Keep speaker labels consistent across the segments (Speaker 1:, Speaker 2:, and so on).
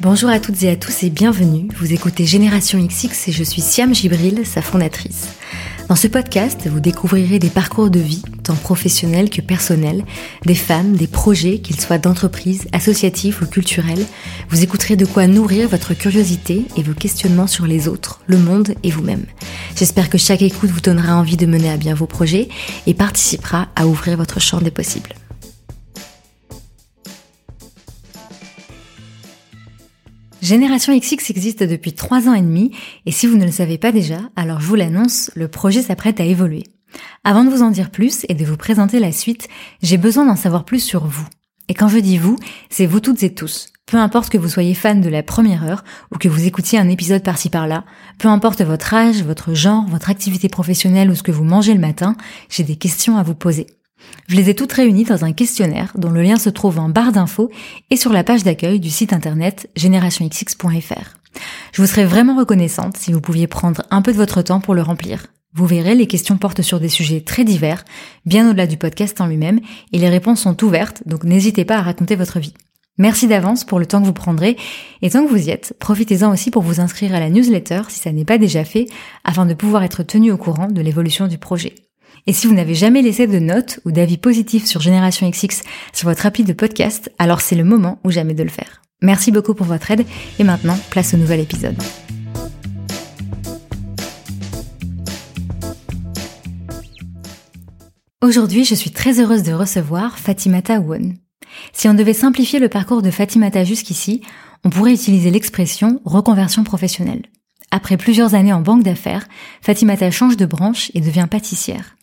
Speaker 1: Bonjour à toutes et à tous et bienvenue. Vous écoutez Génération XX et je suis Siam Gibril, sa fondatrice. Dans ce podcast, vous découvrirez des parcours de vie, tant professionnels que personnels, des femmes, des projets, qu'ils soient d'entreprise, associatifs ou culturels. Vous écouterez de quoi nourrir votre curiosité et vos questionnements sur les autres, le monde et vous-même. J'espère que chaque écoute vous donnera envie de mener à bien vos projets et participera à ouvrir votre champ des possibles. Génération XX existe depuis trois ans et demi, et si vous ne le savez pas déjà, alors je vous l'annonce, le projet s'apprête à évoluer. Avant de vous en dire plus et de vous présenter la suite, j'ai besoin d'en savoir plus sur vous. Et quand je dis vous, c'est vous toutes et tous. Peu importe que vous soyez fan de la première heure ou que vous écoutiez un épisode par-ci par-là, peu importe votre âge, votre genre, votre activité professionnelle ou ce que vous mangez le matin, j'ai des questions à vous poser. Je les ai toutes réunies dans un questionnaire dont le lien se trouve en barre d'infos et sur la page d'accueil du site internet generationxx.fr. Je vous serais vraiment reconnaissante si vous pouviez prendre un peu de votre temps pour le remplir. Vous verrez, les questions portent sur des sujets très divers, bien au-delà du podcast en lui-même, et les réponses sont ouvertes, donc n'hésitez pas à raconter votre vie. Merci d'avance pour le temps que vous prendrez, et tant que vous y êtes, profitez-en aussi pour vous inscrire à la newsletter si ça n'est pas déjà fait, afin de pouvoir être tenu au courant de l'évolution du projet. Et si vous n'avez jamais laissé de notes ou d'avis positifs sur Génération XX sur votre appli de podcast, alors c'est le moment ou jamais de le faire. Merci beaucoup pour votre aide et maintenant, place au nouvel épisode. Aujourd'hui, je suis très heureuse de recevoir Fatimata Won. Si on devait simplifier le parcours de Fatimata jusqu'ici, on pourrait utiliser l'expression reconversion professionnelle. Après plusieurs années en banque d'affaires, Fatimata change de branche et devient pâtissière.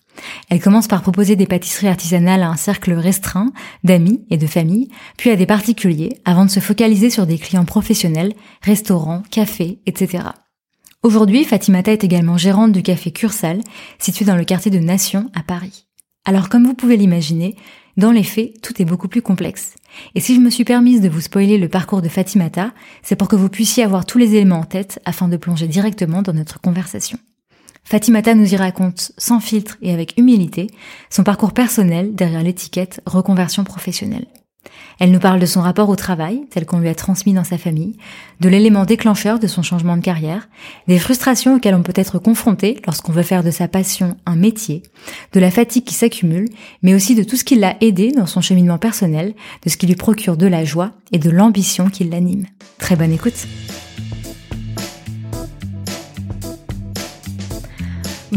Speaker 1: Elle commence par proposer des pâtisseries artisanales à un cercle restreint d'amis et de familles, puis à des particuliers, avant de se focaliser sur des clients professionnels, restaurants, cafés, etc. Aujourd'hui, Fatimata est également gérante du café Cursal, situé dans le quartier de Nation à Paris. Alors comme vous pouvez l'imaginer, dans les faits, tout est beaucoup plus complexe. Et si je me suis permise de vous spoiler le parcours de Fatimata, c'est pour que vous puissiez avoir tous les éléments en tête afin de plonger directement dans notre conversation. Fatimata nous y raconte sans filtre et avec humilité son parcours personnel derrière l'étiquette reconversion professionnelle. Elle nous parle de son rapport au travail, tel qu'on lui a transmis dans sa famille, de l'élément déclencheur de son changement de carrière, des frustrations auxquelles on peut être confronté lorsqu'on veut faire de sa passion un métier, de la fatigue qui s'accumule, mais aussi de tout ce qui l'a aidé dans son cheminement personnel, de ce qui lui procure de la joie et de l'ambition qui l'anime. Très bonne écoute!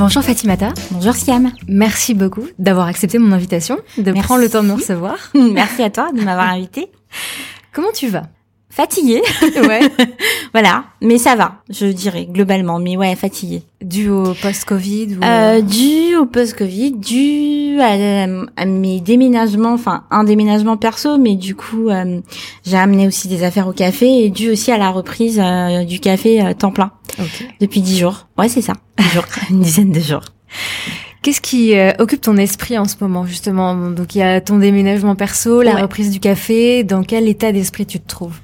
Speaker 1: Bonjour Fatimata.
Speaker 2: Bonjour Siam.
Speaker 1: Merci beaucoup d'avoir accepté mon invitation, de prendre le temps de me recevoir.
Speaker 2: Merci à toi de m'avoir invité.
Speaker 1: Comment tu vas?
Speaker 2: Fatiguée.
Speaker 1: Ouais.
Speaker 2: voilà, mais ça va, je dirais globalement. Mais ouais, fatiguée.
Speaker 1: Dû au post-Covid ou...
Speaker 2: euh, Dû au post-Covid, dû à, à, mes déménagements, enfin un déménagement perso, mais du coup euh, j'ai amené aussi des affaires au café et dû aussi à la reprise euh, du café euh, temps plein
Speaker 1: Ok.
Speaker 2: depuis dix jours. Ouais, c'est ça, jours, une dizaine de jours.
Speaker 1: Qu'est-ce qui euh, occupe ton esprit en ce moment justement? Donc il y a ton déménagement perso, la
Speaker 2: Ouais.
Speaker 1: reprise du café. Dans quel état d'esprit tu te trouves?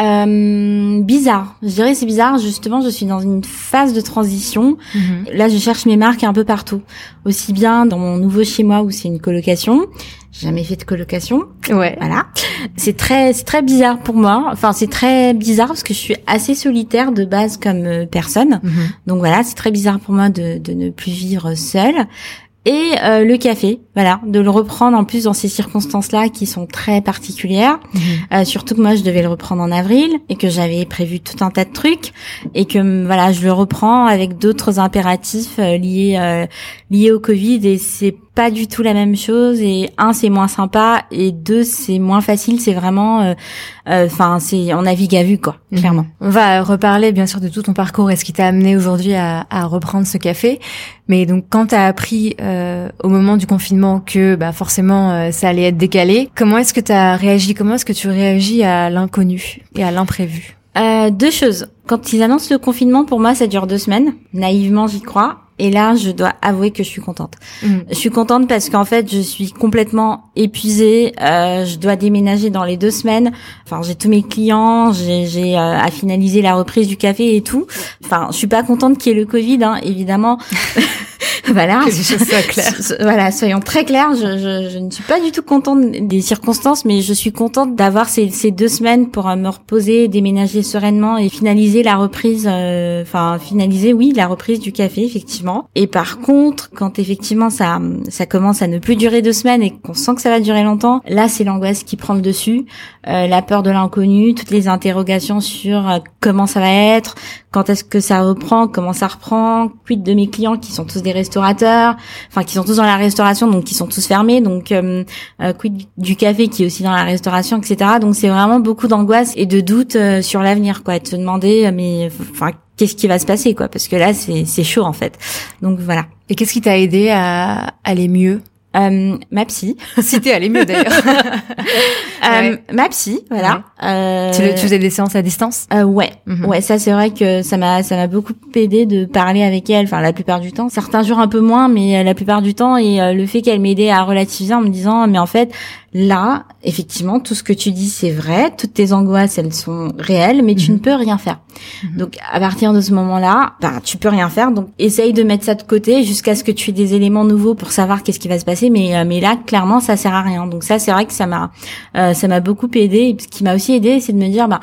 Speaker 2: Euh, bizarre, je dirais c'est bizarre. Justement, je suis dans une phase de transition. Là, je cherche mes marques un peu partout. Aussi bien dans mon nouveau chez moi où c'est une colocation. J'ai jamais fait de colocation.
Speaker 1: Ouais.
Speaker 2: Voilà. C'est très, c'est très bizarre pour moi. Enfin, c'est très bizarre parce que je suis assez solitaire de base comme euh, personne.
Speaker 1: Mhm.
Speaker 2: Donc voilà, c'est très bizarre pour moi de, de ne plus vivre seule. Et euh, le café, voilà, de le reprendre en plus dans ces circonstances-là qui sont très particulières.
Speaker 1: Mhm.
Speaker 2: Euh, surtout que moi, je devais le reprendre en avril et que j'avais prévu tout un tas de trucs et que mm, voilà, je le reprends avec d'autres impératifs euh, liés euh, liés au Covid et c'est pas du tout la même chose. Et un, c'est moins sympa et deux, c'est moins facile. C'est vraiment, euh, enfin, c'est on navigue à vue quoi,
Speaker 1: Mhm.
Speaker 2: clairement.
Speaker 1: On va reparler bien sûr de tout ton parcours et ce qui t'a amené aujourd'hui à, à reprendre ce café. Mais donc quand t'as appris euh, au moment du confinement que bah forcément euh, ça allait être décalé, comment est-ce que t'as réagi? Comment est-ce que tu réagis à l'inconnu et à l'imprévu?
Speaker 2: Euh, deux choses. Quand ils annoncent le confinement, pour moi, ça dure deux semaines. Naïvement, j'y crois. Et là, je dois avouer que je suis contente.
Speaker 1: Mhm.
Speaker 2: Je suis contente parce qu'en fait, je suis complètement épuisée. Euh, je dois déménager dans les deux semaines. Enfin, j'ai tous mes clients, j'ai j'ai, euh, à finaliser la reprise du café et tout. Enfin, je suis pas contente qu'il y ait le Covid, hein, évidemment. voilà. Voilà, soyons très clairs. Je, je, je, ne suis pas du tout contente des circonstances, mais je suis contente d'avoir ces, ces, deux semaines pour me reposer, déménager sereinement et finaliser la reprise. Euh, enfin, finaliser, oui, la reprise du café, effectivement. Et par contre, quand effectivement ça, ça commence à ne plus durer deux semaines et qu'on sent que ça va durer longtemps, là, c'est l'angoisse qui prend le dessus, euh, la peur de l'inconnu, toutes les interrogations sur euh, comment ça va être, quand est-ce que ça reprend, comment ça reprend, quid de mes clients qui sont tous des restaurateurs, enfin qui sont tous dans la restauration, donc qui sont tous fermés, donc euh, euh quid du café qui est aussi dans la restauration, etc. Donc c'est vraiment beaucoup d'angoisse et de doutes euh, sur l'avenir, quoi, de se demander euh, mais enfin qu'est-ce qui va se passer, quoi, parce que là c'est c'est chaud en fait. Donc voilà.
Speaker 1: Et qu'est-ce qui t'a aidé à aller mieux?
Speaker 2: Euh, ma psy.
Speaker 1: si t'es allée mieux d'ailleurs.
Speaker 2: euh, Ma psy, voilà.
Speaker 1: Ouais. Euh, tu, tu, faisais des séances à distance?
Speaker 2: euh, Ouais, mm -hmm. ouais. Ça c'est vrai que ça m'a ça m'a beaucoup aidé de parler avec elle. Enfin la plupart du temps. Certains jours un peu moins, mais euh, la plupart du temps. Et euh, le fait qu'elle m'aidait à relativiser en me disant mais en fait là effectivement tout ce que tu dis c'est vrai, toutes tes angoisses elles sont réelles, mais tu ne peux rien faire. -hmm. Donc à partir de ce moment-là, bah tu peux rien faire. Donc essaye de mettre ça de côté jusqu'à ce que tu aies des éléments nouveaux pour savoir qu'est-ce qui va se passer. Mais euh, mais là clairement ça sert à rien. Donc ça c'est vrai que ça m'a euh, ça m'a beaucoup aidé. Et ce qui m'a aussi aidé c'est de me dire bah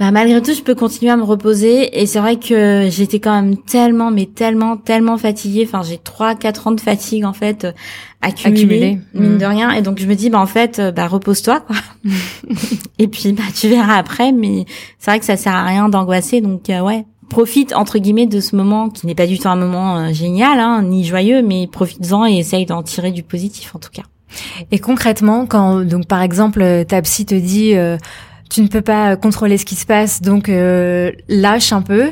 Speaker 2: bah, malgré tout, je peux continuer à me reposer. Et c'est vrai que j'étais quand même tellement, mais tellement, tellement fatiguée. Enfin, j'ai trois, quatre ans de fatigue, en fait, euh, accumulée, mine mmh. de rien. Et donc, je me dis, bah, en fait, euh, bah, repose-toi, quoi. et puis, bah, tu verras après. Mais c'est vrai que ça sert à rien d'angoisser. Donc, euh, ouais, profite entre guillemets de ce moment qui n'est pas du tout un moment euh, génial hein, ni joyeux mais profite-en et essaye d'en tirer du positif en tout cas
Speaker 1: et concrètement quand donc par exemple ta psy te dit euh, tu ne peux pas contrôler ce qui se passe donc euh, lâche un peu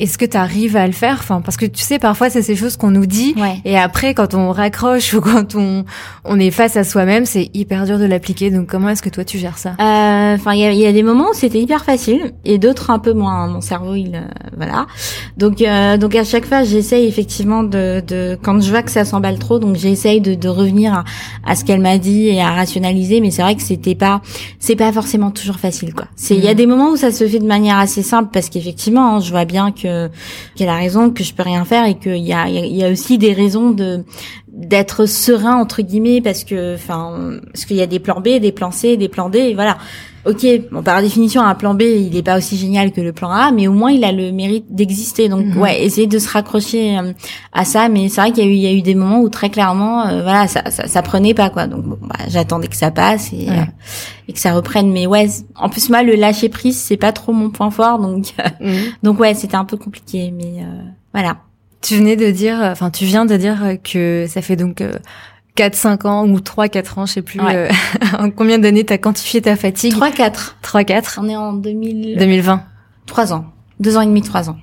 Speaker 1: est-ce que tu arrives à le faire? Enfin, parce que tu sais, parfois c'est ces choses qu'on nous dit,
Speaker 2: ouais.
Speaker 1: et après, quand on raccroche ou quand on on est face à soi-même, c'est hyper dur de l'appliquer. Donc, comment est-ce que toi tu gères ça?
Speaker 2: Enfin, il y a, y a, des moments où c'était hyper facile, et d'autres un peu moins. Mon cerveau, il euh, voilà. Donc, euh, donc à chaque fois, j'essaye effectivement de, de quand je vois que ça s'emballe trop, donc j'essaye de, de revenir à, à ce qu'elle m'a dit et à rationaliser. Mais c'est vrai que c'était pas, c'est pas forcément toujours facile, quoi. C'est, il mmh. y a des moments où ça se fait de manière assez simple parce qu'effectivement, hein, je vois bien que qu'elle a raison, que je peux rien faire et qu'il y a, il y a aussi des raisons de d'être serein entre guillemets parce que enfin parce qu'il y a des plans B, des plans C, des plans D voilà. Ok, bon par définition un plan B il est pas aussi génial que le plan A, mais au moins il a le mérite d'exister. Donc mm -hmm. ouais, essayer de se raccrocher euh, à ça. Mais c'est vrai qu'il y a eu il y a eu des moments où très clairement euh, voilà ça, ça, ça prenait pas quoi. Donc bon, bah, j'attendais que ça passe et, ouais. euh, et que ça reprenne. Mais ouais, en plus moi le lâcher prise c'est pas trop mon point fort donc mm -hmm. donc ouais c'était un peu compliqué. Mais euh, voilà.
Speaker 1: Tu venais de dire, enfin, tu viens de dire que ça fait donc euh, 4-5 ans ou 3-4 ans, je sais plus
Speaker 2: Ouais.
Speaker 1: euh, en combien d'années t'as quantifié ta fatigue?
Speaker 2: 3-4.
Speaker 1: 3-4
Speaker 2: On est en 2000...
Speaker 1: 2020.
Speaker 2: 3 ans. 2 ans et demi, 3 ans.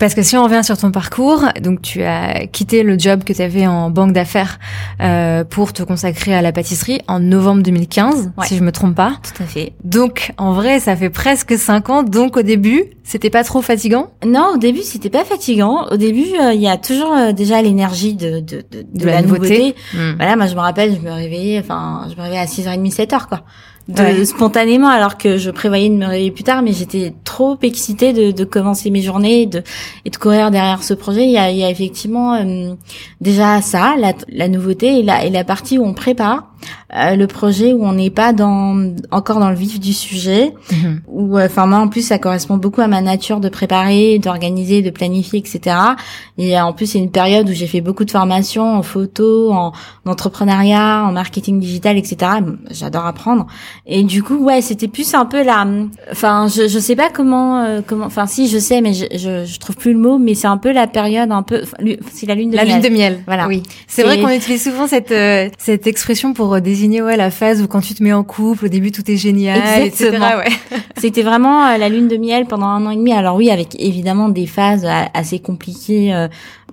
Speaker 1: Parce que si on revient sur ton parcours, donc tu as quitté le job que tu avais en banque d'affaires euh, pour te consacrer à la pâtisserie en novembre 2015,
Speaker 2: Ouais.
Speaker 1: si je me trompe pas.
Speaker 2: Tout à fait.
Speaker 1: Donc en vrai, ça fait presque 5 ans. Donc au début, c'était pas trop fatigant?
Speaker 2: Non, au début, c'était pas fatigant. Au début, euh, il y a toujours euh, déjà l'énergie de, de, de, de
Speaker 1: la
Speaker 2: la,
Speaker 1: nouveauté.
Speaker 2: nouveauté.
Speaker 1: Hmm.
Speaker 2: Voilà, moi, je me rappelle, je me réveillais, enfin, je me réveillais à 6h30, 7h, quoi. De,
Speaker 1: Ouais.
Speaker 2: spontanément, alors que je prévoyais de me réveiller plus tard, mais j'étais trop excitée de, de commencer mes journées et de, et de courir derrière ce projet. Il y a, il y a effectivement euh, déjà ça, la, la nouveauté et la, et la partie où on prépare euh, le projet, où on n'est pas dans encore dans le vif du sujet,
Speaker 1: Mhm.
Speaker 2: où euh, enfin moi en plus ça correspond beaucoup à ma nature de préparer, d'organiser, de planifier, etc. Et euh, en plus c'est une période où j'ai fait beaucoup de formations en photo, en, en entrepreneuriat, en marketing digital, etc. J'adore apprendre. Et du coup ouais c'était plus un peu la, enfin je je sais pas comment euh, comment, enfin si je sais mais je, je je trouve plus le mot, mais c'est un peu la période un peu, c'est la lune de
Speaker 1: La
Speaker 2: miel.
Speaker 1: lune de miel.
Speaker 2: Voilà.
Speaker 1: Oui. C'est
Speaker 2: C'est-
Speaker 1: vrai qu'on utilise souvent cette euh, cette expression pour désigner ouais la phase où quand tu te mets en couple, au début tout est génial, etc. Ouais.
Speaker 2: C'était vraiment euh, la lune de miel pendant un an et demi. Alors oui, avec évidemment des phases euh, assez compliquées euh,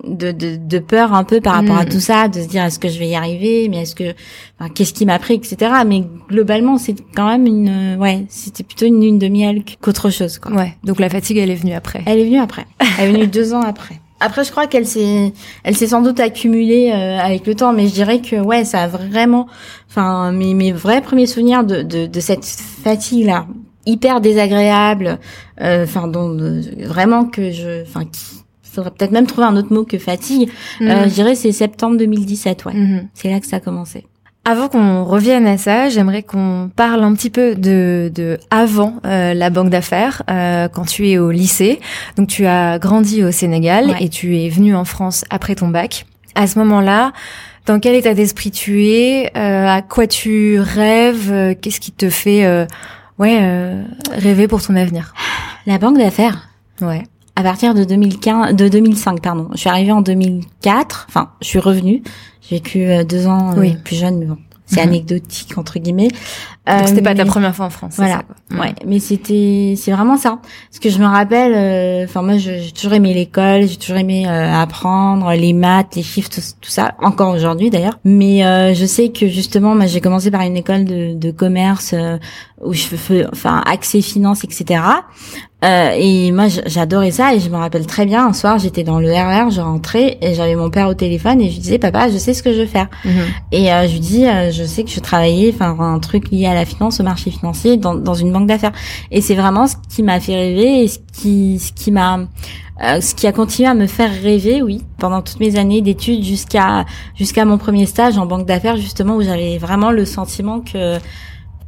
Speaker 2: de, de, de peur un peu par rapport à
Speaker 1: Mm.
Speaker 2: tout ça, de se dire est-ce que je vais y arriver, mais est-ce que enfin, qu'est-ce qui m'a pris, etc. Mais globalement, c'est quand même une ouais, c'était plutôt une lune de miel qu'autre chose. Quoi.
Speaker 1: Ouais. Donc la fatigue, elle est venue après.
Speaker 2: Elle est venue après. Elle est venue deux ans après. Après, je crois qu'elle s'est, elle s'est sans doute accumulée euh, avec le temps, mais je dirais que ouais, ça a vraiment, enfin, mes, mes vrais premiers souvenirs de, de, de cette fatigue là, hyper désagréable, euh, enfin, dont euh, vraiment que je, enfin, qui, faudrait peut-être même trouver un autre mot que fatigue. Euh, je dirais c'est septembre 2017, ouais.
Speaker 1: Mhm.
Speaker 2: C'est là que ça a commencé.
Speaker 1: Avant qu'on revienne à ça, j'aimerais qu'on parle un petit peu de, de avant euh, la banque d'affaires, euh, quand tu es au lycée. Donc tu as grandi au Sénégal
Speaker 2: Ouais.
Speaker 1: et tu es venu en France après ton bac. À ce moment-là, dans quel état d'esprit tu es euh, À quoi tu rêves euh, Qu'est-ce qui te fait euh, ouais euh, rêver pour ton avenir?
Speaker 2: La banque d'affaires?
Speaker 1: Ouais.
Speaker 2: À partir de 2015, de 2005, pardon. Je suis arrivée en 2004. Enfin, je suis revenue. J'ai vécu euh, deux ans euh, plus jeune, mais bon, c'est
Speaker 1: Mhm.
Speaker 2: anecdotique entre guillemets.
Speaker 1: Donc c'était
Speaker 2: Euh,
Speaker 1: pas ta
Speaker 2: mais-
Speaker 1: première fois en France.
Speaker 2: Voilà.
Speaker 1: ça.
Speaker 2: Ouais, mais c'était c'est vraiment ça. Parce que je me rappelle, euh, enfin moi j'ai toujours aimé l'école, j'ai toujours aimé euh, apprendre les maths, les chiffres, tout, tout ça, encore aujourd'hui d'ailleurs. Mais euh, je sais que justement, moi j'ai commencé par une école de, de commerce euh, où je fais, enfin accès finance, etc. Euh, et moi j'adorais ça et je me rappelle très bien. Un soir j'étais dans le RER, je rentrais et j'avais mon père au téléphone et je lui disais papa, je sais ce que je veux faire.
Speaker 1: Mhm.
Speaker 2: Et euh, je lui dis, euh, je sais que je travaillais, enfin un truc lié à la finance, au marché financier, dans, une banque d'affaires. Et c'est vraiment ce qui m'a fait rêver et ce qui, ce qui m'a, euh, ce qui a continué à me faire rêver, oui, pendant toutes mes années d'études jusqu'à jusqu'à mon premier stage en banque d'affaires justement où j'avais vraiment le sentiment que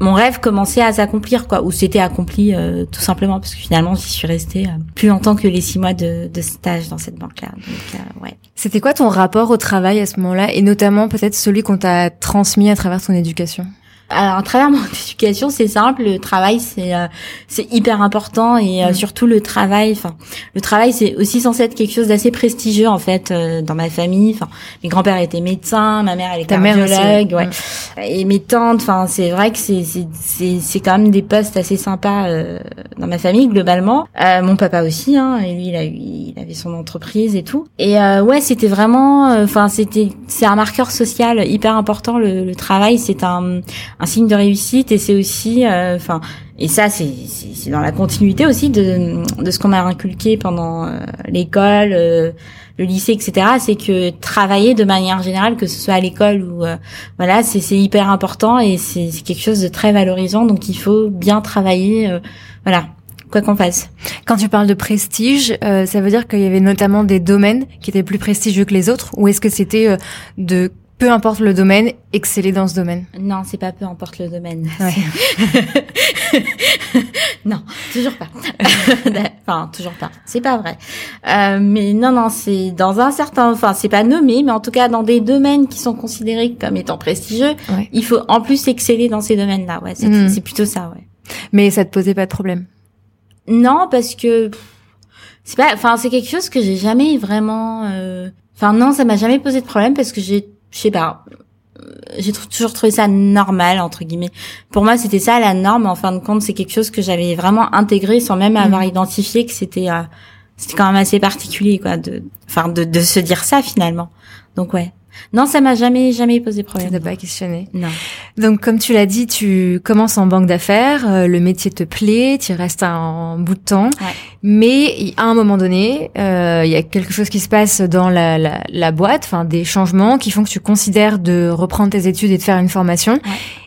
Speaker 2: mon rêve commençait à s'accomplir, quoi, ou c'était accompli euh, tout simplement parce que finalement j'y suis restée euh, plus longtemps que les six mois de, de stage dans cette banque-là. Donc euh, ouais.
Speaker 1: C'était quoi ton rapport au travail à ce moment-là et notamment peut-être celui qu'on t'a transmis à travers ton éducation?
Speaker 2: Alors, à travers mon éducation, c'est simple. Le travail, c'est euh, c'est hyper important et euh,
Speaker 1: Mm.
Speaker 2: surtout le travail. Enfin, le travail, c'est aussi censé être quelque chose d'assez prestigieux en fait euh, dans ma famille. Enfin, mes grands-pères étaient médecins, ma mère elle est
Speaker 1: Ta
Speaker 2: cardiologue,
Speaker 1: ouais.
Speaker 2: Et mes tantes. Enfin, c'est vrai que c'est c'est c'est c'est quand même des postes assez sympas euh, dans ma famille globalement. Euh, mon papa aussi, hein. Et lui, il a eu, il avait son entreprise et tout. Et euh, ouais, c'était vraiment. euh, Enfin, c'était c'est un marqueur social hyper important. Le, le travail, c'est un un signe de réussite et c'est aussi euh, enfin et ça c'est c'est dans la continuité aussi de de ce qu'on m'a inculqué pendant euh, l'école euh, le lycée etc c'est que travailler de manière générale que ce soit à l'école ou euh, voilà c'est c'est hyper important et c'est c'est quelque chose de très valorisant. Donc il faut bien travailler euh, voilà quoi qu'on fasse.
Speaker 1: Quand tu parles de prestige, euh, ça veut dire qu'il y avait notamment des domaines qui étaient plus prestigieux que les autres, ou est-ce que c'était euh, de peu importe le domaine, exceller dans ce domaine
Speaker 2: non c'est pas peu importe le domaine
Speaker 1: Ouais.
Speaker 2: non, toujours pas. enfin, toujours pas. C'est pas vrai. Euh, mais non, non, c'est dans un certain, enfin, c'est pas nommé, mais en tout cas dans des domaines qui sont considérés comme étant prestigieux,
Speaker 1: Ouais.
Speaker 2: il faut en plus exceller dans ces domaines-là. Ouais, c'est
Speaker 1: Mhm.
Speaker 2: c'est plutôt ça, ouais.
Speaker 1: Mais ça te posait pas de problème?
Speaker 2: Non, parce que c'est pas, enfin, c'est quelque chose que j'ai jamais vraiment, euh, enfin, non, ça m'a jamais posé de problème parce que j'ai, je sais pas. euh, J'ai toujours trouvé ça normal entre guillemets. Pour moi, c'était ça la norme. En fin de compte, c'est quelque chose que j'avais vraiment intégré sans même avoir identifié que c'était, euh, c'était quand même assez particulier, quoi. De, enfin, de, de se dire ça finalement. Donc ouais. Non, ça m'a jamais jamais posé
Speaker 1: Ça
Speaker 2: problème.
Speaker 1: t'a pas questionné
Speaker 2: Non.
Speaker 1: Donc, comme tu l'as dit, tu commences en banque d'affaires, euh, le métier te plaît, tu restes un bout de temps,
Speaker 2: Ouais.
Speaker 1: mais à un moment donné, euh, il y a quelque chose qui se passe dans la, la, la boîte, enfin des changements qui font que tu considères de reprendre tes études et de faire une formation.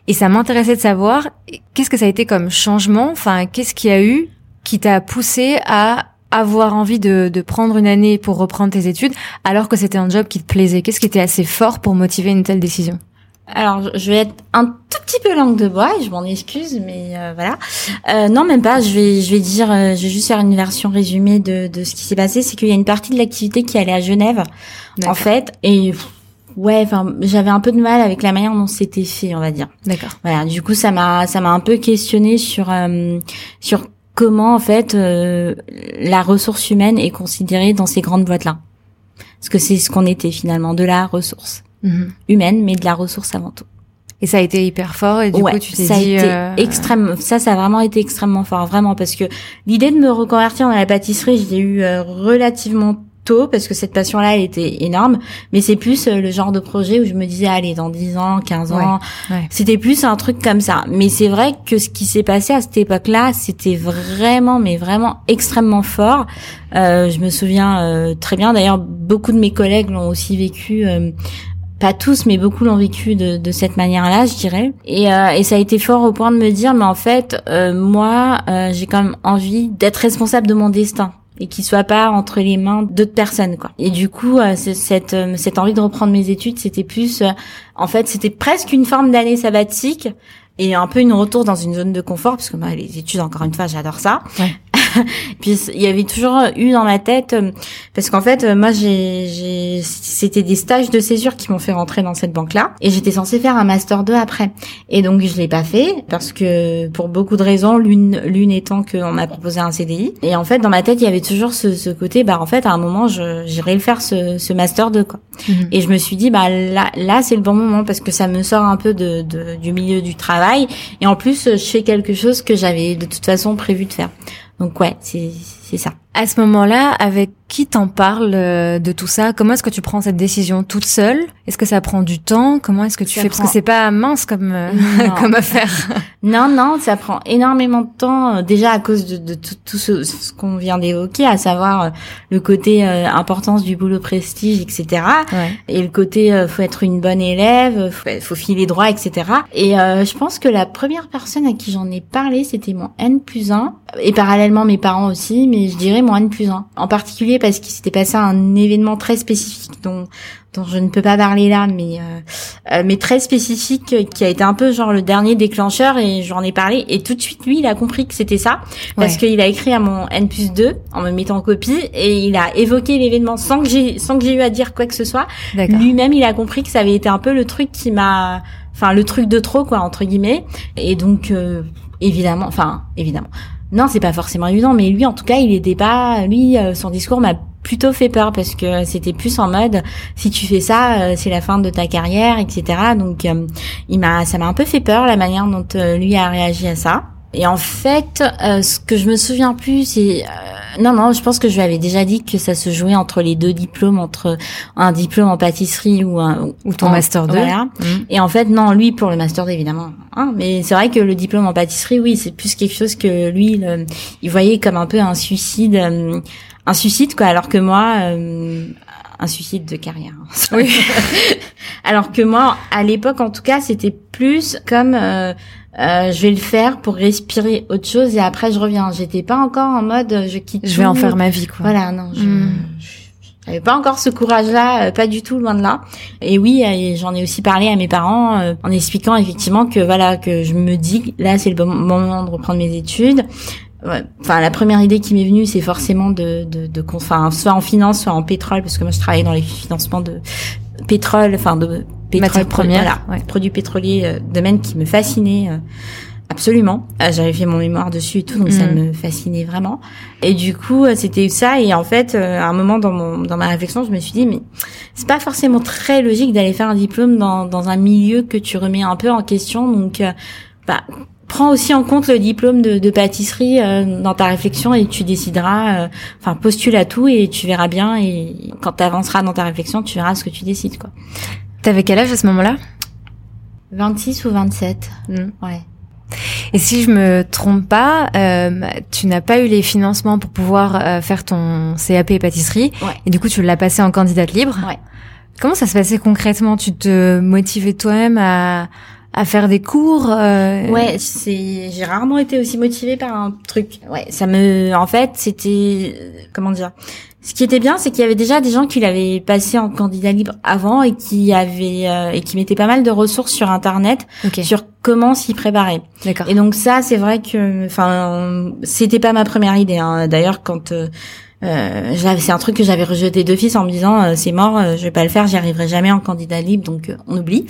Speaker 1: Et ça m'intéressait de savoir qu'est-ce que ça a été comme changement, enfin qu'est-ce qu'il y a eu qui t'a poussé à avoir envie de, de prendre une année pour reprendre tes études alors que c'était un job qui te plaisait Qu'est-ce qui était assez fort pour motiver une telle décision?
Speaker 2: Alors, je- vais être un tout petit peu langue de bois, et je m'en excuse, mais euh, voilà. Euh, non, même pas. Je vais, je vais dire, euh, je vais juste faire une version résumée de, de ce qui s'est passé. C'est qu'il y a une partie de l'activité qui allait à Genève, en fait, et ouais, enfin, j'avais un peu de mal avec la manière dont c'était fait, on va dire.
Speaker 1: D'accord.
Speaker 2: Voilà. Du coup, ça m'a, ça m'a un peu questionné sur, euh, sur comment en fait euh, la ressource humaine est considérée dans ces grandes boîtes-là. Parce que c'est ce qu'on était finalement, de la ressource
Speaker 1: Mhm.
Speaker 2: humaine, mais de la ressource avant tout.
Speaker 1: Et ça a été hyper fort et du
Speaker 2: ouais,
Speaker 1: coup tu t'es
Speaker 2: ça
Speaker 1: dit
Speaker 2: a été
Speaker 1: euh,
Speaker 2: extrême. Ça, ça a vraiment été extrêmement fort, vraiment, parce que l'idée de me reconvertir dans la pâtisserie, je l'ai eu euh, relativement tôt parce que cette passion-là, elle était énorme. Mais c'est plus euh, le genre de projet où je me disais, allez, dans 10 ans, 15 ans,
Speaker 1: ouais.
Speaker 2: c'était plus un truc comme ça. Mais c'est vrai que ce qui s'est passé à cette époque-là, c'était vraiment, mais vraiment extrêmement fort. Euh, je me souviens euh, très bien. D'ailleurs, beaucoup de mes collègues l'ont aussi vécu. euh, pas tous, mais beaucoup l'ont vécu de, de cette manière-là, je dirais. Et, euh, et ça a été fort au point de me dire, mais en fait, euh, moi, euh, j'ai quand même envie d'être responsable de mon destin et qui soit pas entre les mains d'autres personnes quoi. Et du coup euh, cette euh, cette envie de reprendre mes études, c'était plus en fait, c'était presque une forme d'année sabbatique et un peu une retour dans une zone de confort parce que moi les études encore une fois, j'adore ça. Ouais. puis il y avait toujours eu dans ma tête euh, parce qu'en fait euh, moi j'ai j'ai c'était des stages de césure qui m'ont fait rentrer dans cette banque là et j'étais censée faire un master 2 après. Et donc je l'ai pas fait parce que pour beaucoup de raisons l'une l'une étant qu'on m'a proposé un CDI et en fait dans ma tête il y avait toujours ce, ce côté bah en fait à un moment je j'irai le faire ce, ce master 2 quoi. Mhm. et je me suis dit bah là là c'est le bon moment parce que ça me sort un peu de, de du milieu du travail. Et en plus je fais quelque chose que j'avais de toute façon prévu de faire donc ouais, c'est ça.
Speaker 1: À ce moment-là, avec qui t'en parle euh, de tout ça? Comment est-ce que tu prends cette décision toute seule? Est-ce que ça prend du temps? Comment est-ce que tu fais? Parce que c'est pas mince comme euh, comme affaire.
Speaker 2: non, non, ça prend énormément de temps. Euh, déjà à cause de, de tout, tout, ce, ce qu'on vient d'évoquer, à savoir le côté importance du boulot prestige, etc. Et le côté faut être une bonne élève, faut, faut filer droit, etc. Et je pense que la première personne à qui j'en ai parlé, c'était mon N plus 1 et parallèlement mes parents aussi, mais je dirais mon N plus 1. En particulier parce qu'il s'était passé un événement très spécifique dont dont je ne peux pas parler là, mais euh, euh, mais très spécifique qui a été un peu genre le dernier déclencheur et j'en ai parlé. Et tout de suite lui il a compris que c'était ça parce qu'il a écrit à mon N plus 2 en me mettant en copie et il a évoqué l'événement sans que j'ai sans que j'ai eu à dire quoi que ce soit. Lui-même il a compris que ça avait été un peu le truc qui m'a enfin le truc de trop quoi entre guillemets. Et donc euh, évidemment enfin évidemment non, c'est pas forcément évident, mais lui, en tout cas, il était pas. Lui, euh, son discours m'a plutôt fait peur parce que c'était plus en mode si tu fais ça, euh, c'est la fin de ta carrière, etc. Donc, euh, il m'a, ça m'a un peu fait peur la manière dont lui a réagi à ça. Et en fait, ce que je me souviens plus, c'est non, non, je pense que je lui avais déjà dit que ça se jouait entre les deux diplômes, entre un diplôme en pâtisserie ou un
Speaker 1: ou ton master 2. Voilà.
Speaker 2: Mmh. Et en fait, non, lui pour le master 2 évidemment. Hein, mais c'est vrai que le diplôme en pâtisserie, oui, c'est plus quelque chose que lui, il voyait comme un peu un suicide, euh, un suicide quoi. Alors que moi, euh, un suicide de carrière. Oui. alors que moi, à l'époque, en tout cas, c'était plus comme euh, euh, je vais le faire pour respirer autre chose et après je reviens. J'étais pas encore en mode je quitte.
Speaker 1: Je vais en faire ma vie quoi.
Speaker 2: Voilà, non. Je, hmm. j'avais pas encore ce courage-là, euh, pas du tout loin de là. Et oui, j'en ai aussi parlé à mes parents euh, en expliquant effectivement que voilà que je me dis là c'est le bon moment de reprendre mes études. Enfin, la première idée qui m'est venue, c'est forcément de, de, de, enfin, soit en finance, soit en pétrole, parce que moi je travaillais dans les financements de pétrole, enfin de
Speaker 1: pétrole, première,
Speaker 2: voilà, produits pétroliers, euh, domaine qui me fascinait euh, absolument. Euh, j'avais fait mon mémoire dessus et tout, donc ça mm. me fascinait vraiment. Et du coup, c'était ça. Et en fait, à un moment dans mon dans ma réflexion, je me suis dit, mais c'est pas forcément très logique d'aller faire un diplôme dans dans un milieu que tu remets un peu en question. Donc, bah prends aussi en compte le diplôme de, de pâtisserie dans ta réflexion et tu décideras, enfin postule à tout et tu verras bien et quand tu avanceras dans ta réflexion, tu verras ce que tu décides quoi.
Speaker 1: T'avais quel âge à ce moment-là?
Speaker 2: 26 ou 27. Hmm. Ouais.
Speaker 1: Et si je me trompe pas, euh, tu n'as pas eu les financements pour pouvoir euh, faire ton CAP pâtisserie. Ouais. Et du coup, tu l'as passé en candidate libre.
Speaker 2: Ouais.
Speaker 1: Comment ça se passait concrètement? Tu te motivais toi-même à, à faire des cours euh...
Speaker 2: Ouais, c'est j'ai rarement été aussi motivée par un truc. Ouais, ça me en fait, c'était comment dire? Ce qui était bien, c'est qu'il y avait déjà des gens qui l'avaient passé en candidat libre avant et qui avaient euh, et qui mettaient pas mal de ressources sur internet sur comment s'y préparer.
Speaker 1: D'accord.
Speaker 2: Et donc ça, c'est vrai que, enfin, c'était pas ma première idée. Hein. D'ailleurs, quand euh, euh c'est un truc que j'avais rejeté d'office en me disant euh, c'est mort, je vais pas le faire, j'y arriverai jamais en candidat libre, donc on oublie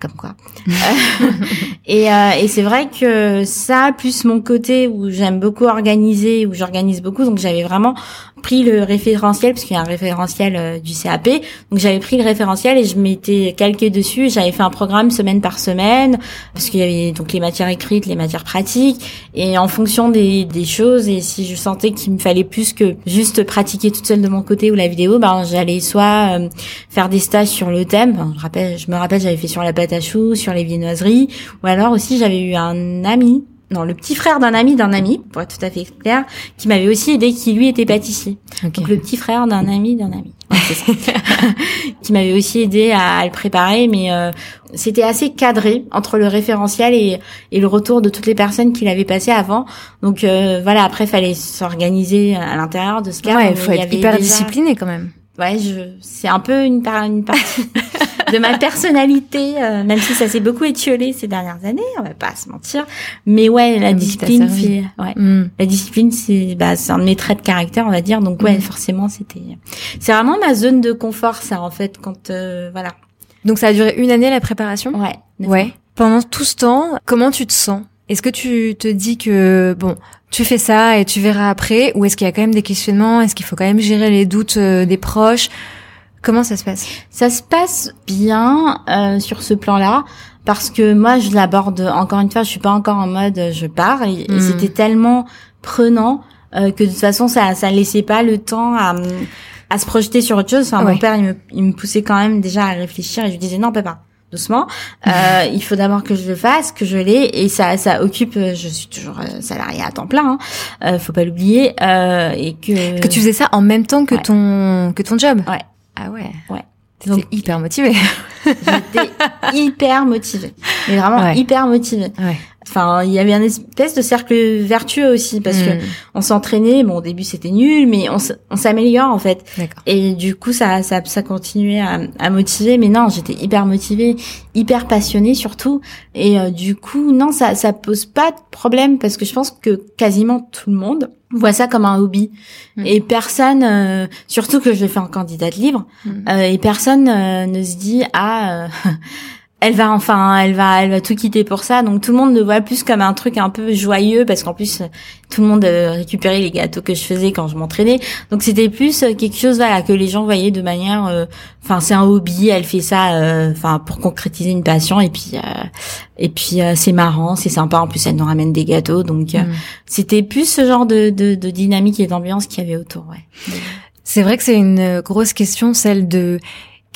Speaker 2: comme quoi. et, euh, et c'est vrai que ça, plus mon côté où j'aime beaucoup organiser, où j'organise beaucoup, donc j'avais vraiment pris le référentiel, parce qu'il y a un référentiel euh, du CAP, donc j'avais pris le référentiel et je m'étais calqué dessus, j'avais fait un programme semaine par semaine, parce qu'il y avait donc les matières écrites, les matières pratiques, et en fonction des, des choses, et si je sentais qu'il me fallait plus que juste pratiquer toute seule de mon côté ou la vidéo, ben j'allais soit euh, faire des stages sur le thème, je, rappelle, je me rappelle j'avais fait sur la pâte à choux, sur les viennoiseries, ou alors aussi j'avais eu un ami non, le petit frère d'un ami d'un ami, pour être tout à fait clair, qui m'avait aussi aidé, qui lui était pâtissier. Donc le petit frère d'un ami d'un ami, qui m'avait aussi aidé à, le préparer, mais euh, c'était assez cadré entre le référentiel et, et le retour de toutes les personnes qui l'avaient passé avant. Donc euh, voilà, après fallait s'organiser à l'intérieur de ce cas.
Speaker 1: Ouais, il faut être hyper discipliné quand même.
Speaker 2: Ouais, je, c'est un peu une, une partie de ma personnalité, euh, même si ça s'est beaucoup étiolé ces dernières années, on va pas se mentir. Mais ouais, la discipline, c'est, ouais, mm. la discipline, c'est, bah, c'est un de mes traits de caractère, on va dire. Donc ouais, mm. forcément, c'était, c'est vraiment ma zone de confort, ça, en fait, quand, euh, voilà.
Speaker 1: Donc ça a duré une année la préparation?
Speaker 2: Ouais.
Speaker 1: Ouais. Pendant tout ce temps, comment tu te sens? Est-ce que tu te dis que bon, tu fais ça et tu verras après, ou est-ce qu'il y a quand même des questionnements Est-ce qu'il faut quand même gérer les doutes euh, des proches? Comment ça se passe?
Speaker 2: Ça se passe bien euh, sur ce plan-là parce que moi je l'aborde encore une fois, je suis pas encore en mode euh, je pars et, hmm. c'était tellement prenant euh, que de toute façon ça ça laissait pas le temps à à se projeter sur autre chose. Enfin, mon père il me, il me poussait quand même déjà à réfléchir et je lui disais non papa doucement. Euh, il faut d'abord que je le fasse, que je l'ai, et ça, ça occupe. Je suis toujours salarié à temps plein, hein, faut pas l'oublier, euh, et que
Speaker 1: que tu faisais ça en même temps que ton que ton job.
Speaker 2: Ouais.
Speaker 1: Ah ouais.
Speaker 2: Ouais.
Speaker 1: Donc hyper motivée.
Speaker 2: J'étais hyper motivée, mais vraiment hyper motivée.
Speaker 1: Ouais.
Speaker 2: Enfin, il y avait un espèce de cercle vertueux aussi parce que hmm. on s'entraînait. Bon, au début c'était nul, mais on s'améliore en fait. Et du coup, ça, ça, ça continuait à, à motiver. Mais non, j'étais hyper motivée, hyper passionnée surtout. Et euh, du coup, non, ça, ça pose pas de problème parce que je pense que quasiment tout le monde voit ça comme un hobby. Hmm. Et personne, euh, surtout que je fais en candidat libre, hmm. euh, et personne ne se dit ah elle va enfin elle va elle va tout quitter pour ça. Donc tout le monde le voit plus comme un truc un peu joyeux parce qu'en plus tout le monde euh, récupérait les gâteaux que je faisais quand je m'entraînais. Donc c'était plus euh, quelque chose voilà que les gens voyaient de manière euh, enfin c'est un hobby elle fait ça enfin pour concrétiser une passion. Et puis et puis c'est marrant c'est sympa. En plus elle nous ramène des gâteaux. Donc mm. c'était plus ce genre de, de, de dynamique et d'ambiance qu'il y avait autour ouais.
Speaker 1: C'est vrai que c'est une grosse question celle de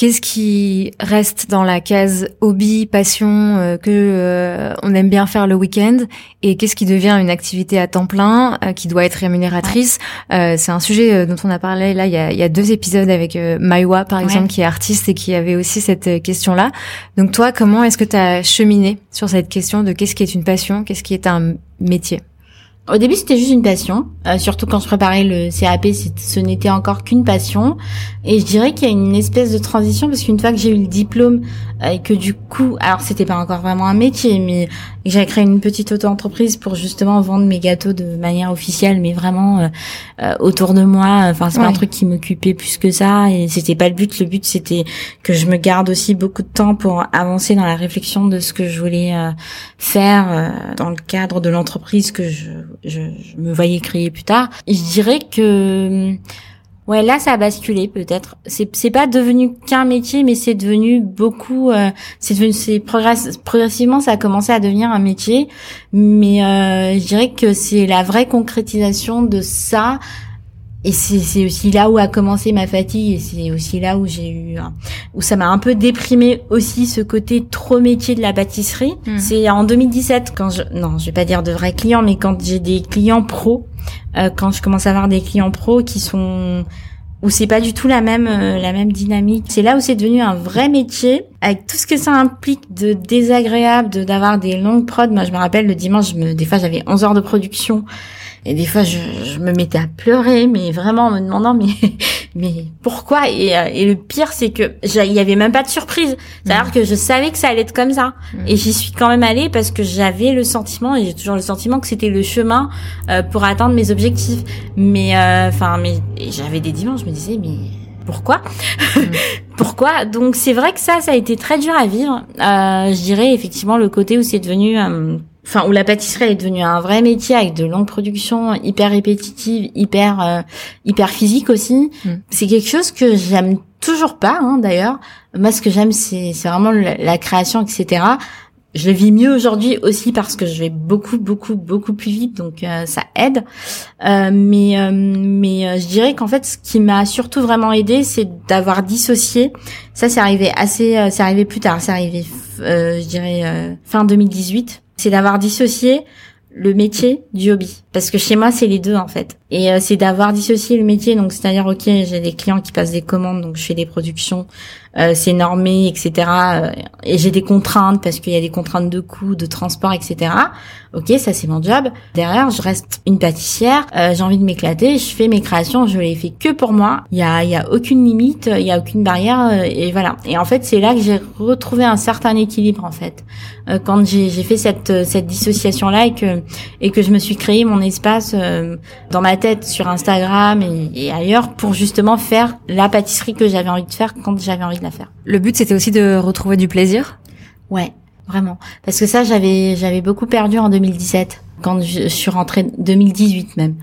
Speaker 1: Qu'est-ce qui reste dans la case hobby, passion euh, que euh, on aime bien faire le week-end et qu'est-ce qui devient une activité à temps plein euh, qui doit être rémunératrice? C'est un sujet dont on a parlé là il y a, il y a deux épisodes avec Maiwa par exemple qui est artiste et qui avait aussi cette question-là. Donc toi, comment est-ce que tu as cheminé sur cette question de qu'est-ce qui est une passion, qu'est-ce qui est un métier?
Speaker 2: Au début, c'était juste une passion. Euh, surtout quand je préparais le CAP, ce n'était encore qu'une passion. Et je dirais qu'il y a une espèce de transition parce qu'une fois que j'ai eu le diplôme euh, et que du coup, alors c'était pas encore vraiment un métier, mais j'ai créé une petite auto-entreprise pour justement vendre mes gâteaux de manière officielle, mais vraiment euh, autour de moi. Enfin, c'est pas un truc qui m'occupait plus que ça. Et c'était pas le but. Le but, c'était que je me garde aussi beaucoup de temps pour avancer dans la réflexion de ce que je voulais faire dans le cadre de l'entreprise que je je, me voyais créer plus tard. je dirais que ouais là ça a basculé peut-être. C'est c'est pas devenu qu'un métier mais c'est devenu beaucoup. Euh, c'est devenu c'est progressivement ça a commencé à devenir un métier. Mais euh, je dirais que c'est la vraie concrétisation de ça et c'est aussi là où a commencé ma fatigue et c'est aussi là où j'ai eu où ça m'a un peu déprimé aussi ce côté trop métier de la pâtisserie. Hmm. C'est en 2017 quand je non, je vais pas dire de vrais clients mais quand j'ai des clients pros euh, quand je commence à avoir des clients pros qui sont où c'est pas du tout la même euh, la même dynamique. C'est là où c'est devenu un vrai métier avec tout ce que ça implique de désagréable, de d'avoir des longues prods. Moi, je me rappelle le dimanche, je me, des fois j'avais 11 heures de production et des fois, je, je, me mettais à pleurer, mais vraiment en me demandant, mais, mais pourquoi? Et, euh, et, le pire, c'est que il y avait même pas de surprise. C'est-à-dire mm. que je savais que ça allait être comme ça, mm. et j'y suis quand même allée parce que j'avais le sentiment, et j'ai toujours le sentiment que c'était le chemin euh, pour atteindre mes objectifs. Mais, euh, enfin, mais j'avais des dimanches, je me disais, mais pourquoi? Mm. Pourquoi? Donc c'est vrai que ça, ça a été très dur à vivre. Euh, je dirais effectivement le côté où c'est devenu enfin où la pâtisserie est devenue un vrai métier avec de longues productions hyper répétitives, hyper euh, hyper physiques aussi. Mm. C'est quelque chose que j'aime toujours pas hein, d'ailleurs. Moi ce que j'aime c'est c'est vraiment la, création etc. Je le vis mieux aujourd'hui aussi parce que je vais beaucoup beaucoup beaucoup plus vite donc euh, ça aide. Euh, mais mais je dirais qu'en fait ce qui m'a surtout vraiment aidé c'est d'avoir dissocié. Ça c'est arrivé assez c'est arrivé plus tard, c'est arrivé je dirais fin 2018 c'est d'avoir dissocié le métier du hobby. Parce que chez moi c'est les deux en fait. Et euh, c'est d'avoir dissocié le métier donc c'est-à-dire ok j'ai des clients qui passent des commandes donc je fais des productions euh, c'est normé etc euh, et j'ai des contraintes parce qu'il y a des contraintes de coûts de transport etc ok ça c'est mon job. Derrière je reste une pâtissière. J'ai envie de m'éclater. Je fais mes créations. Je les fais que pour moi. Il y a il y a aucune limite il y a aucune barrière et voilà. Et en fait c'est là que j'ai retrouvé un certain équilibre en fait. Quand j'ai fait cette cette dissociation là et que et que je me suis créé mon espace euh, dans ma tête sur Instagram et, ailleurs pour justement faire la pâtisserie que j'avais envie de faire quand j'avais envie
Speaker 1: Le but c'était aussi de retrouver du plaisir?
Speaker 2: Ouais, vraiment. Parce que ça j'avais j'avais beaucoup perdu en 2017 quand je suis rentrée 2018 même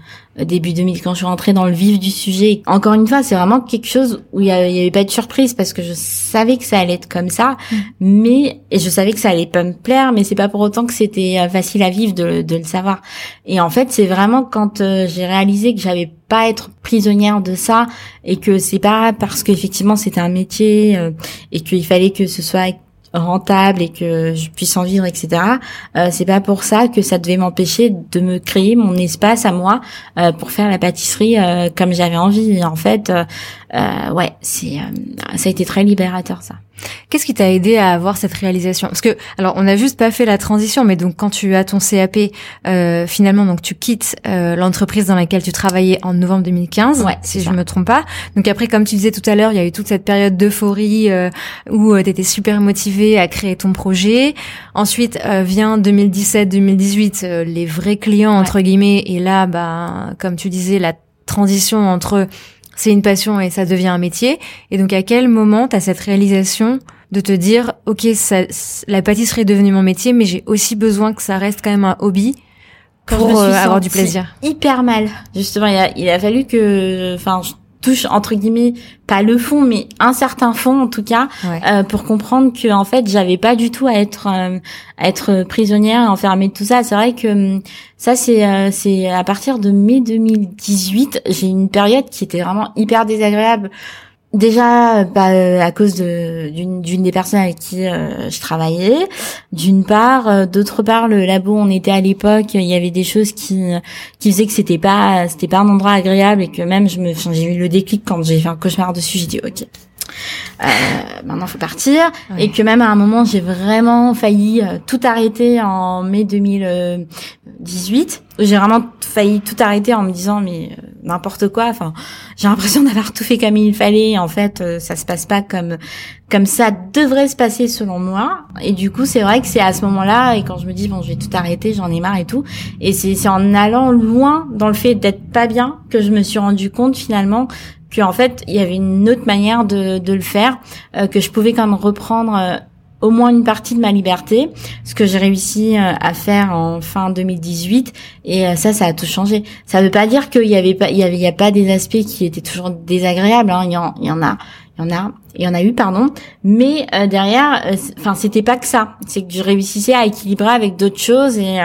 Speaker 2: début 2000 quand je suis rentrée dans le vif du sujet. Encore une fois, c'est vraiment quelque chose où il y, avait pas de surprise parce que je savais que ça allait être comme ça, mm. mais et je savais que ça allait pas me plaire, mais c'est pas pour autant que c'était euh, facile à vivre de, de, le savoir. Et en fait, c'est vraiment quand euh, j'ai réalisé que j'avais pas être prisonnière de ça et que c'est pas parce qu'effectivement c'était un métier euh, et qu'il fallait que ce soit rentable et que je puisse en vivre, etc. Euh, c'est pas pour ça que ça devait m'empêcher de me créer mon espace à moi euh, pour faire la pâtisserie euh, comme j'avais envie. en fait, ouais, c'est ça a été très libérateur ça.
Speaker 1: Qu'est-ce qui t'a aidé à avoir cette réalisation? Parce que, alors, on n'a juste pas fait la transition, mais donc quand tu as ton CAP, euh, finalement, donc tu quittes euh, l'entreprise dans laquelle tu travaillais en novembre 2015, ouais, si je me trompe pas. Donc après, comme tu disais tout à l'heure, il y a eu toute cette période d'euphorie euh, où euh, tu étais super motivé à créer ton projet. Ensuite euh, vient 2017-2018, les vrais clients entre guillemets, et là, bah, comme tu disais, la transition entre c'est une passion et ça devient un métier. Et donc à quel moment tu as cette réalisation de te dire, ok, ça, la pâtisserie est devenue mon métier, mais j'ai aussi besoin que ça reste quand même un hobby pour euh, avoir du plaisir?
Speaker 2: Hyper mal, justement. Il a, il a fallu que, enfin, touche entre guillemets pas le fond mais un certain fond en tout cas euh, pour comprendre que en fait j'avais pas du tout à être euh, à être prisonnière enfermée de tout ça. C'est vrai que hum, ça c'est euh, c'est à partir de mai 2018 j'ai une période qui était vraiment hyper désagréable Déjà, bah, euh, à cause de d'une d'une des personnes avec qui euh, je travaillais, d'une part, euh, d'autre part, le labo où on était à l'époque, il y avait des choses qui qui faisaient que c'était pas c'était pas un endroit agréable et que même je me j'ai eu le déclic quand j'ai fait un cauchemar dessus, j'ai dit ok, euh, maintenant faut partir. Et que même à un moment j'ai vraiment failli tout arrêter en mai 2018 j'ai vraiment failli tout arrêter en me disant mais euh, n'importe quoi. Enfin j'ai l'impression d'avoir tout fait comme il fallait. En fait euh, ça se passe pas comme comme ça devrait se passer selon moi. Et du coup c'est vrai que c'est à ce moment-là et quand je me dis bon je vais tout arrêter j'en ai marre et tout. Et c'est c'est en allant loin dans le fait d'être pas bien que je me suis rendu compte finalement qu'en fait il y avait une autre manière de le faire euh, que je pouvais quand même reprendre au moins une partie de ma liberté, ce que j'ai réussi euh, à faire en fin 2018 et euh, ça ça a tout changé. Ça veut pas dire qu'il y avait pas il y a pas des aspects qui étaient toujours désagréables hein. il, en, il y en a il y en a il y en a eu pardon. Mais euh, derrière enfin c'était pas que ça. C'est que je réussissais à équilibrer avec d'autres choses et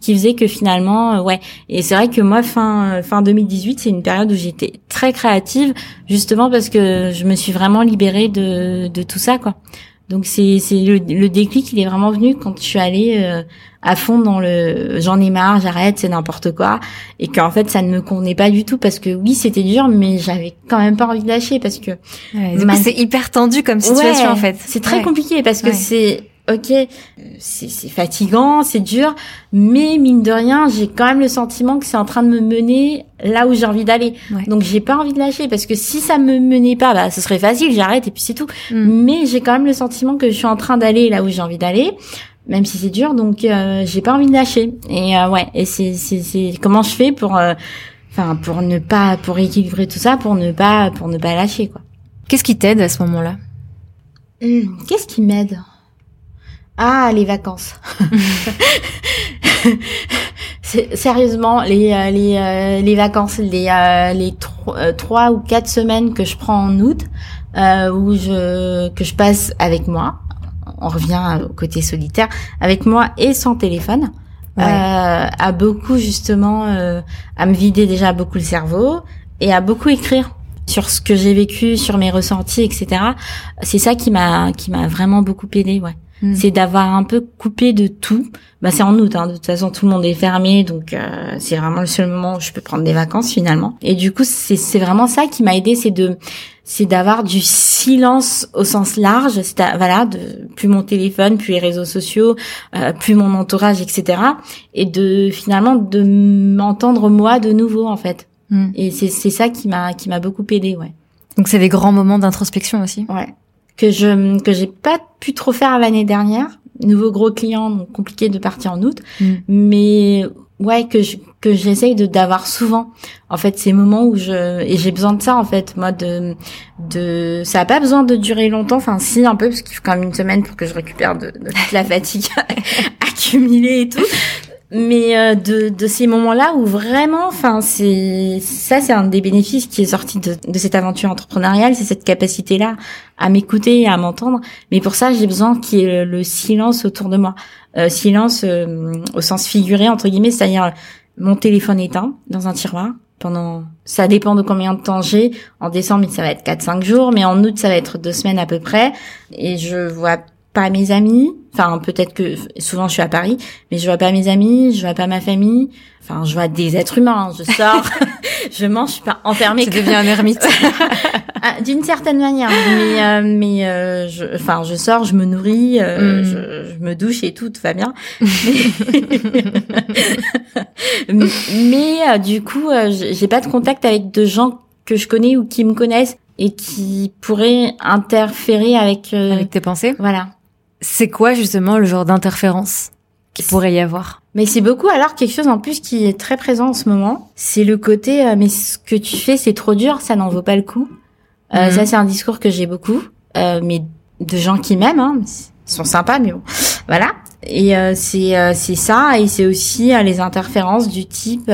Speaker 2: qui faisait que finalement ouais. Et c'est vrai que moi fin fin 2018 c'est une période où j'étais très créative justement parce que je me suis vraiment libérée de de tout ça quoi donc c'est c'est le, le, déclic, il est vraiment venu quand je suis allée euh, à fond dans le j'en ai marre, j'arrête, c'est n'importe quoi, et qu'en fait ça ne me convenait pas du tout parce que oui c'était dur, mais j'avais quand même pas envie de lâcher parce que
Speaker 1: ouais, c'est hyper tendu comme situation en fait.
Speaker 2: C'est très compliqué parce que c'est ok, c'est fatigant, c'est dur, mais mine de rien, j'ai quand même le sentiment que c'est en train de me mener là où j'ai envie d'aller. Donc j'ai pas envie de lâcher parce que si ça me menait pas, bah ce serait facile, j'arrête et puis c'est tout. Mm. Mais j'ai quand même le sentiment que je suis en train d'aller là où j'ai envie d'aller. Même si c'est dur, donc euh, j'ai pas envie de lâcher. Et euh, ouais, et c'est c'est comment je fais pour, euh, enfin pour ne pas pour équilibrer tout ça, pour ne pas pour ne pas lâcher quoi.
Speaker 1: Qu'est-ce qui t'aide à ce moment-là?
Speaker 2: Hmm, Qu'est-ce qui m'aide? Ah, les vacances. Sérieusement, les euh, les euh, les vacances, les euh, les trois ou quatre semaines que je prends en août, où je que je passe avec moi. On revient au côté solitaire avec moi et sans téléphone. à beaucoup justement à me vider déjà beaucoup le cerveau et à beaucoup écrire sur ce que j'ai vécu, sur mes ressentis, etc. C'est ça qui m'a qui m'a vraiment beaucoup aidé, ouais Hmm. C'est d'avoir un peu coupé de tout. Bah c'est en août, hein. de toute façon tout le monde est fermé, donc euh, c'est vraiment le seul moment où je peux prendre des vacances finalement. Et du coup c'est c'est vraiment ça qui m'a aidé, c'est de c'est d'avoir du silence au sens large, c'est voilà, de plus mon téléphone, plus les réseaux sociaux, euh, plus mon entourage, etc. Et de finalement de m'entendre moi de nouveau en fait. Hmm. Et c'est c'est ça qui m'a qui m'a beaucoup aidé, ouais.
Speaker 1: Donc c'est des grands moments d'introspection aussi.
Speaker 2: Ouais que je que j'ai pas pu trop faire l'année dernière. Nouveau gros client, donc compliqué de partir en août. Mm. Mais ouais que je, que j'essaye de d'avoir souvent en fait ces moments où je et j'ai besoin de ça en fait moi de de ça a pas besoin de durer longtemps enfin si un peu parce qu'il faut quand même une semaine pour que je récupère de, de toute la fatigue accumulée et tout mais euh, de, de ces moments-là où vraiment, enfin, c'est ça, c'est un des bénéfices qui est sorti de, de cette aventure entrepreneuriale, c'est cette capacité-là à m'écouter et à m'entendre. Mais pour ça, j'ai besoin qu'il y ait le silence autour de moi, euh, silence euh, au sens figuré entre guillemets, c'est-à-dire mon téléphone éteint dans un tiroir pendant. Ça dépend de combien de temps j'ai. En décembre, ça va être 4-5 jours, mais en août, ça va être deux semaines à peu près. Et je vois pas mes amis. Enfin, peut-être que souvent je suis à Paris, mais je vois pas mes amis, je vois pas ma famille. Enfin, je vois des êtres humains. Je sors, je mange, je suis pas enfermée.
Speaker 1: Tu deviens un ermite.
Speaker 2: Ah, d'une certaine manière, mais euh, mais euh, je, enfin, je sors, je me nourris, euh, mm. je, je, me douche et tout, tout va bien. mais, mais du coup, j'ai pas de contact avec de gens que je connais ou qui me connaissent et qui pourraient interférer avec
Speaker 1: avec tes pensées.
Speaker 2: Voilà.
Speaker 1: C'est quoi justement le genre d'interférence qui pourrait y avoir?
Speaker 2: Mais c'est beaucoup alors quelque chose en plus qui est très présent en ce moment. C'est le côté euh, mais ce que tu fais c'est trop dur, ça n'en vaut pas le coup. Euh, mhm. Ça c'est un discours que j'ai beaucoup, euh, mais de gens qui m'aiment, hein, ils sont sympas, mais bon, voilà. Et euh, c'est euh, c'est ça et c'est aussi les interférences du type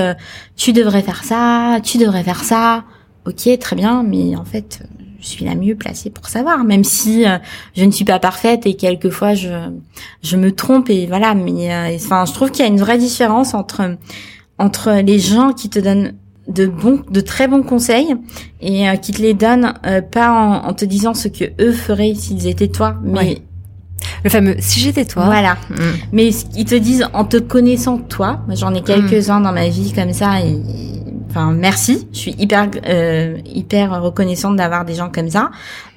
Speaker 2: tu devrais faire ça, tu devrais faire ça. Ok, très bien, mais en fait je suis la mieux placée pour savoir, même si euh, je ne suis pas parfaite et quelquefois je je me trompe et voilà. Mais euh, enfin, je trouve qu'il y a une vraie différence entre entre les gens qui te donnent de bons, de très bons conseils et euh, qui te les donnent pas en, te disant ce que eux feraient s'ils étaient toi, mais
Speaker 1: Le fameux si j'étais toi.
Speaker 2: Voilà. Mm. Mais ils te disent en te connaissant toi. J'en ai quelques-uns dans ma vie comme ça et enfin merci, je suis hyper euh, hyper reconnaissante d'avoir des gens comme ça,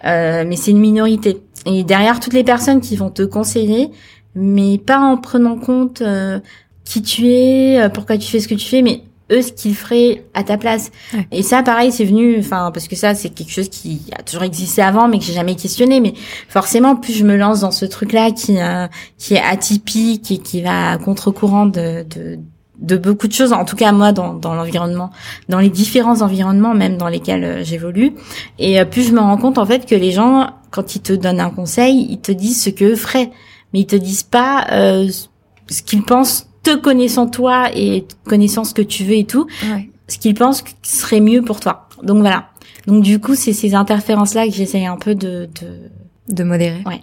Speaker 2: euh, mais c'est une minorité. Et derrière toutes les personnes qui vont te conseiller, mais pas en prenant compte euh, qui tu es, euh, pourquoi tu fais ce que tu fais, mais eux ce qu'ils feraient à ta place. Et ça, pareil, c'est venu, enfin parce que ça c'est quelque chose qui a toujours existé avant, mais que j'ai jamais questionné. Mais forcément, plus je me lance dans ce truc-là qui euh, qui est atypique et qui va à contre-courant de, de de beaucoup de choses, en tout cas moi dans, dans l'environnement, dans les différents environnements même dans lesquels euh, j'évolue. Et euh, plus je me rends compte en fait que les gens, quand ils te donnent un conseil, ils te disent ce qu'eux feraient, mais ils te disent pas euh, ce qu'ils pensent, te connaissant toi et connaissant ce que tu veux et tout, ce qu'ils pensent serait mieux pour toi. Donc voilà. Donc du coup, c'est ces interférences-là que j'essaye un peu de, de...
Speaker 1: de modérer.
Speaker 2: Ouais.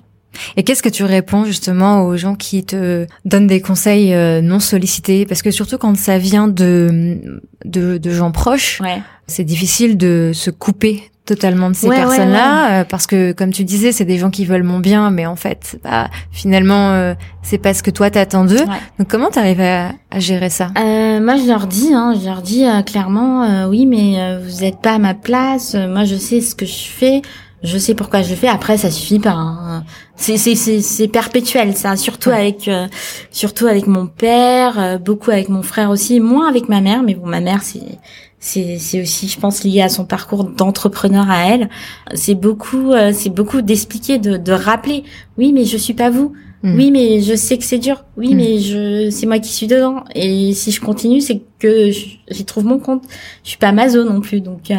Speaker 1: Et qu'est-ce que tu réponds justement aux gens qui te donnent des conseils euh, non sollicités? Parce que surtout quand ça vient de de, de gens proches, c'est difficile de se couper totalement de ces personnes-là euh, parce que comme tu disais c'est des gens qui veulent mon bien mais en fait bah, finalement euh, c'est pas ce que toi t'attends d'eux. Donc comment t'arrives à, à gérer ça?
Speaker 2: Euh, moi je leur dis hein, je leur dis clairement oui mais vous êtes pas à ma place moi je sais ce que je fais je sais pourquoi je le fais. Après, ça suffit pas. Hein. C'est c'est c'est perpétuel, ça. Surtout avec euh, surtout avec mon père, euh, beaucoup avec mon frère aussi, moins avec ma mère. Mais bon, ma mère, c'est c'est c'est aussi, je pense, lié à son parcours d'entrepreneur à elle. C'est beaucoup euh, c'est beaucoup d'expliquer, de de rappeler. Oui, mais je suis pas vous. Hmm. Oui, mais je sais que c'est dur. Oui, hmm. mais je c'est moi qui suis dedans. Et si je continue, c'est que j'y trouve mon compte. Je suis pas mazo non plus, donc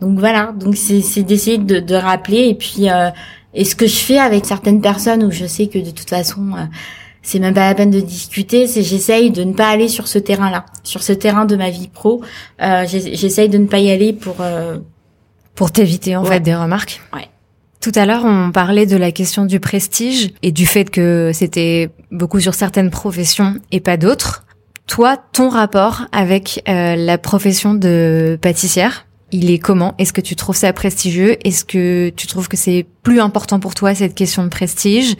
Speaker 2: donc voilà, donc c'est d'essayer de, de, rappeler et puis euh, et ce que je fais avec certaines personnes où je sais que de toute façon euh, c'est même pas la peine de discuter, c'est j'essaye de ne pas aller sur ce terrain-là, sur ce terrain de ma vie pro. Euh, j'essaye de ne pas y aller pour euh,
Speaker 1: pour t'éviter en fait des remarques.
Speaker 2: Ouais.
Speaker 1: Tout à l'heure, on parlait de la question du prestige et du fait que c'était beaucoup sur certaines professions et pas d'autres. Toi, ton rapport avec euh, la profession de pâtissière, il est comment? Est-ce que tu trouves ça prestigieux? Est-ce que tu trouves que c'est plus important pour toi cette question de prestige?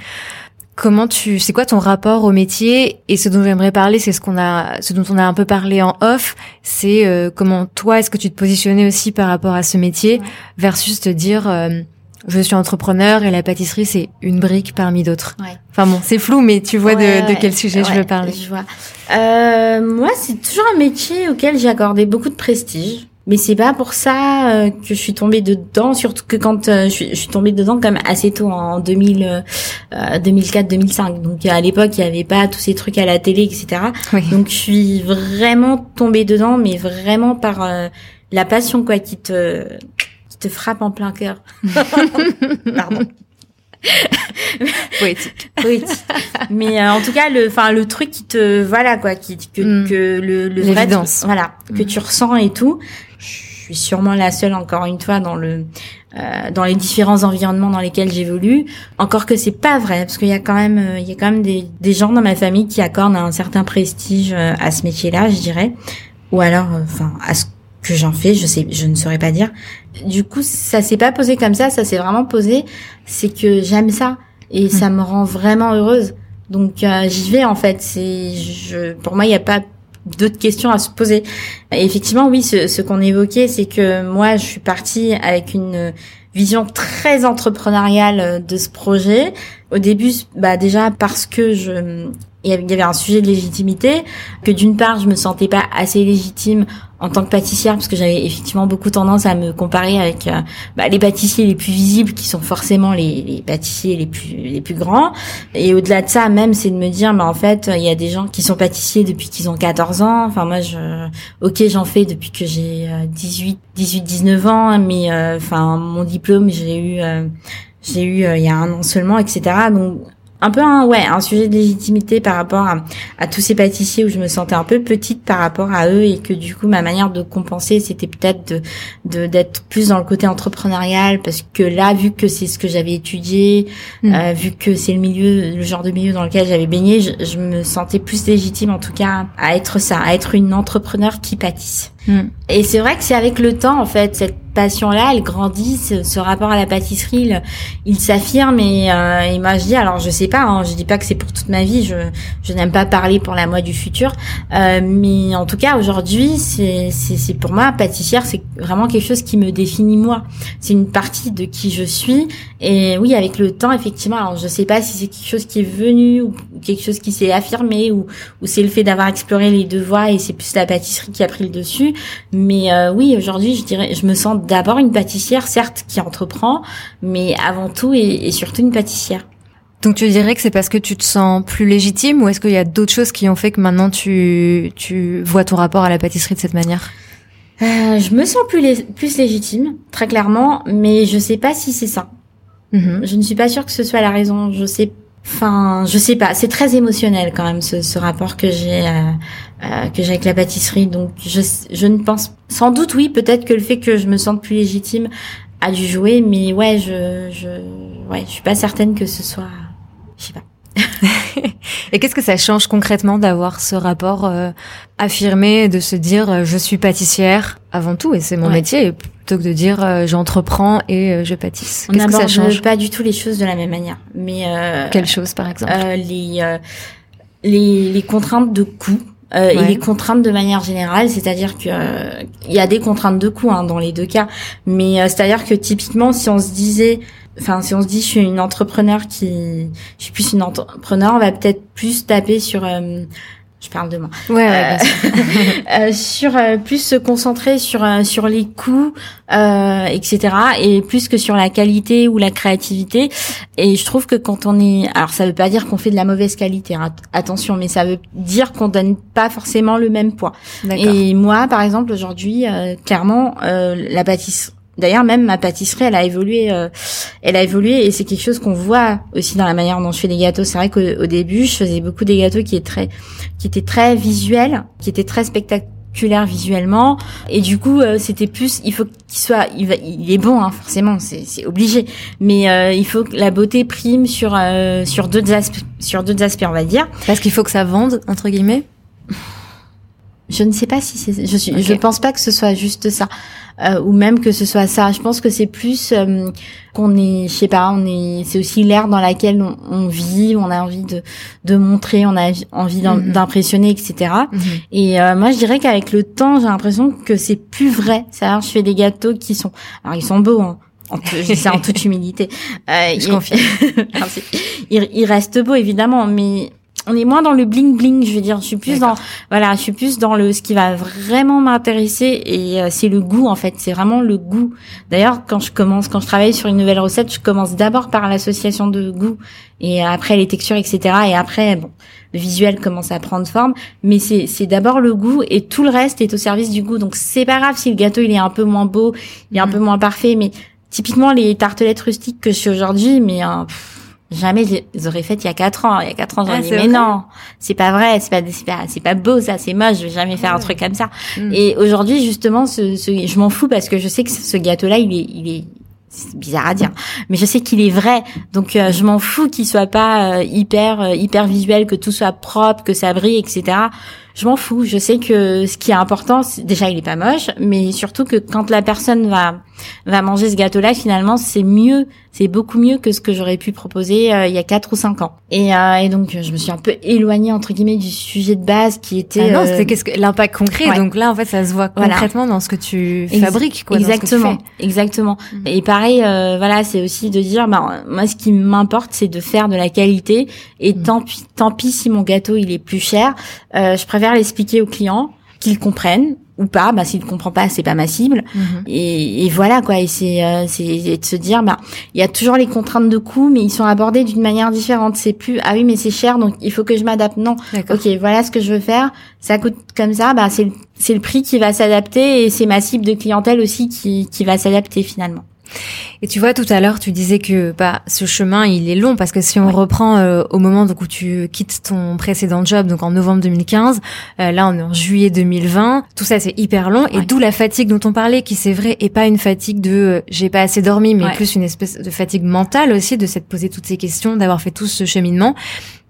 Speaker 1: Comment tu, c'est quoi ton rapport au métier? Et ce dont j'aimerais parler, c'est ce qu'on a, ce dont on a un peu parlé en off, c'est euh, comment toi, est-ce que tu te positionnais aussi par rapport à ce métier? Versus te dire, euh, je suis entrepreneur et la pâtisserie c'est une brique parmi d'autres.
Speaker 2: Ouais.
Speaker 1: Enfin bon, c'est flou, mais tu vois
Speaker 2: Ouais,
Speaker 1: de, de quel sujet je veux parler.
Speaker 2: Je vois. Euh, moi, c'est toujours un métier auquel j'ai accordé beaucoup de prestige. Mais c'est pas pour ça euh, que je suis tombée dedans, surtout que quand euh, je, suis, je suis tombée dedans même assez tôt en 2000, euh, 2004-2005. Donc à l'époque, il y avait pas tous ces trucs à la télé, etc.
Speaker 1: Oui.
Speaker 2: Donc je suis vraiment tombée dedans, mais vraiment par euh, la passion quoi qui te te frappe en plein cœur. Pardon.
Speaker 1: Poétique.
Speaker 2: Oui. Mais euh, en tout cas, le, enfin le truc qui te, voilà quoi, qui que,
Speaker 1: Mm.
Speaker 2: que le, le vrai, voilà, que
Speaker 1: Mm.
Speaker 2: tu ressens et tout. Je suis sûrement la seule encore une fois dans le euh, dans les différents environnements dans lesquels j'évolue. Encore que c'est pas vrai parce qu'il y a quand même euh, il y a quand même des des gens dans ma famille qui accordent un certain prestige à ce métier-là, je dirais, ou alors enfin à ce que j'en fais, je sais, je ne saurais pas dire. Du coup, ça s'est pas posé comme ça, ça s'est vraiment posé, c'est que j'aime ça et ça me rend vraiment heureuse. Donc euh, j'y vais en fait. C'est, je, pour moi, il n'y a pas d'autres questions à se poser. Et effectivement, oui, ce, ce qu'on évoquait, c'est que moi, je suis partie avec une vision très entrepreneuriale de ce projet. Au début, bah déjà parce que je, il y avait un sujet de légitimité, que d'une part, je me sentais pas assez légitime en tant que pâtissière parce que j'avais effectivement beaucoup tendance à me comparer avec euh, bah, les pâtissiers les plus visibles qui sont forcément les, pâtissiers les plus les plus grands. Et au-delà de ça même c'est de me dire bah en fait il y a des gens qui sont pâtissiers depuis qu'ils ont 14 ans. Enfin moi je OK j'en fais depuis que j'ai euh, 18 18 19 ans mais euh, mon diplôme j'ai eu euh, j'ai eu euh, il y a un an seulement etc donc un peu un ouais un sujet de légitimité par rapport à, à tous ces pâtissiers où je me sentais un peu petite par rapport à eux et que du coup ma manière de compenser c'était peut-être de de d'être plus dans le côté entrepreneurial parce que là vu que c'est ce que j'avais étudié
Speaker 1: Mm.
Speaker 2: euh, vu que c'est le milieu le genre de milieu dans lequel j'avais baigné je, je me sentais plus légitime en tout cas à être ça à être une entrepreneur qui pâtisse Et c'est vrai que c'est avec le temps, en fait, cette passion-là, elle grandit, ce, rapport à la pâtisserie, il, s'affirme et, euh, et moi je dis, alors je sais pas, hein, je dis pas que c'est pour toute ma vie, je, je n'aime pas parler pour la moi du futur, euh, mais en tout cas aujourd'hui, c'est, c'est pour moi pâtissière, c'est vraiment quelque chose qui me définit moi. C'est une partie de qui je suis et oui, avec le temps, effectivement, alors je sais pas si c'est quelque chose qui est venu ou quelque chose qui s'est affirmé ou, ou c'est le fait d'avoir exploré les deux voies et c'est plus la pâtisserie qui a pris le dessus. Mais euh, oui, aujourd'hui, je dirais, je me sens d'abord une pâtissière, certes, qui entreprend, mais avant tout et, et surtout une pâtissière.
Speaker 1: Donc tu dirais que c'est parce que tu te sens plus légitime ou est-ce qu'il y a d'autres choses qui ont fait que maintenant tu, tu vois ton rapport à la pâtisserie de cette manière?
Speaker 2: Euh, je me sens plus, lé- plus légitime, très clairement, mais je sais pas si c'est ça.
Speaker 1: Mhm.
Speaker 2: Je ne suis pas sûre que ce soit la raison. Je sais, enfin, je sais pas. C'est très émotionnel quand même ce, ce rapport que j'ai euh, euh, que j'ai avec la pâtisserie. Donc, je, je ne pense, sans doute, oui, peut-être que le fait que je me sente plus légitime a dû jouer, mais ouais, je, je, ouais, je suis pas certaine que ce soit, je sais pas.
Speaker 1: Et qu'est-ce que ça change concrètement d'avoir ce rapport euh, affirmé, de se dire euh, je suis pâtissière avant tout et c'est mon
Speaker 2: Ouais.
Speaker 1: métier, plutôt que de dire euh, j'entreprends et euh, je pâtisse.
Speaker 2: On
Speaker 1: Qu'est-ce que ça change?
Speaker 2: pas du tout les choses de la même manière. Mais euh,
Speaker 1: Quelle chose par exemple?
Speaker 2: euh, les, euh, les les contraintes de coût euh,
Speaker 1: Ouais.
Speaker 2: et les contraintes de manière générale, c'est-à-dire que euh, il y a des contraintes de coût hein, dans les deux cas, mais euh, c'est-à-dire que typiquement si on se disait Enfin, si on se dit je suis une entrepreneur qui, je suis plus une entrepreneur, on va peut-être plus taper sur, euh, je parle de moi,
Speaker 1: Ouais, ouais, sûr.
Speaker 2: euh, sur euh, plus se concentrer sur euh, sur les coûts, euh, etc. Et plus que sur la qualité ou la créativité. Et je trouve que quand on est, alors ça veut pas dire qu'on fait de la mauvaise qualité, hein, attention, mais ça veut dire qu'on donne pas forcément le même poids. Et moi, par exemple, aujourd'hui, euh, clairement, euh, la pâtisserie. D'ailleurs, même ma pâtisserie, elle a évolué, euh, elle a évolué, et c'est quelque chose qu'on voit aussi dans la manière dont je fais les gâteaux. C'est vrai qu'au au début, je faisais beaucoup des gâteaux qui étaient très, qui étaient très visuels, qui étaient très spectaculaires visuellement, et du coup, euh, c'était plus, il faut qu'il soit, il, va, il est bon, hein, forcément, c'est obligé, mais euh, il faut que la beauté prime sur euh, sur d'autres aspects, sur d'autres aspects, on va dire.
Speaker 1: Parce qu'il faut que ça vende entre guillemets?
Speaker 2: Je ne sais pas si c'est. Je suis. Je pense pas que ce soit juste ça, euh, ou même que ce soit ça. Je pense que c'est plus euh, qu'on est. Je sais pas. On est. C'est aussi l'ère dans laquelle on, vit. On a envie de de montrer. On a envie mhm. d'impressionner, etc. Et mhm. euh, moi, je dirais qu'avec le temps, j'ai l'impression que c'est plus vrai. Ça, je fais des gâteaux qui sont. Alors, ils sont beaux. Hein. En je dis ça en toute humilité.
Speaker 1: Euh, je confie.
Speaker 2: il, il reste beau évidemment, mais on est moins dans le bling bling, je veux dire, je suis plus dans voilà, je suis plus dans le ce qui va vraiment m'intéresser et euh, c'est le goût en fait, c'est vraiment le goût. D'ailleurs, quand je commence quand je travaille sur une nouvelle recette, je commence d'abord par l'association de goût et après les textures etc. et après bon, le visuel commence à prendre forme, mais c'est c'est d'abord le goût et tout le reste est au service du goût. Donc c'est pas grave si le gâteau il est un peu moins beau, il est un mm. peu moins parfait mais typiquement les tartelettes rustiques que je suis aujourd'hui mais euh, jamais je les aurais faites il y a quatre ans. Il y a quatre ans, j'aurais ah, dit, mais non, c'est pas vrai, c'est pas, c'est pas, c'est pas beau, ça, c'est moche, je vais jamais faire un truc comme ça. Mm. Et aujourd'hui, justement, ce, ce je m'en fous parce que je sais que ce gâteau-là, il est, il est, c'est bizarre à dire, mais je sais qu'il est vrai. Donc euh, je m'en fous qu'il soit pas euh, hyper euh, hyper visuel, que tout soit propre, que ça brille, etc. Je m'en fous. Je sais que ce qui est important, déjà il est pas moche, mais surtout que quand la personne va va manger ce gâteau-là, finalement, c'est mieux, c'est beaucoup mieux que ce que j'aurais pu proposer euh, il y a quatre ou cinq ans. Et, euh, et, donc, je me suis un peu éloignée entre guillemets du sujet de base qui était.
Speaker 1: Ah non, c'était euh, qu'est-ce que l'impact concret. Donc là, en fait, ça se voit concrètement dans ce que tu fabriques, quoi.
Speaker 2: Exactement, exactement. Mhm. Et pareil, voilà, c'est aussi de dire, bah, moi, ce qui m'importe, c'est de faire de la qualité. Et mhm. tant pis, tant pis si mon gâteau il est plus cher, je préfère l'expliquer aux clients qu'ils comprennent ou pas bah s'il ne comprend pas c'est pas ma cible. Mhm. et, et, voilà quoi. Et c'est euh, c'est de se dire bah il y a toujours les contraintes de coût mais ils sont abordés d'une manière différente. C'est plus ah oui mais c'est cher donc il faut que je m'adapte. Non. Ok voilà ce que je veux faire. Ça coûte comme ça bah c'est c'est le prix qui va s'adapter et c'est ma cible de clientèle aussi qui qui va s'adapter finalement
Speaker 1: et tu vois, tout à l'heure, tu disais que bah ce chemin, il est long parce que si on reprend euh, au moment donc, où tu quittes ton précédent job, donc en novembre 2015, euh, là on est en juillet 2020, tout ça c'est hyper long. Et d'où la fatigue dont on parlait, qui c'est vrai est pas une fatigue de euh, j'ai pas assez dormi, mais plus une espèce de fatigue mentale aussi de s'être posé toutes ces questions, d'avoir fait tout ce cheminement,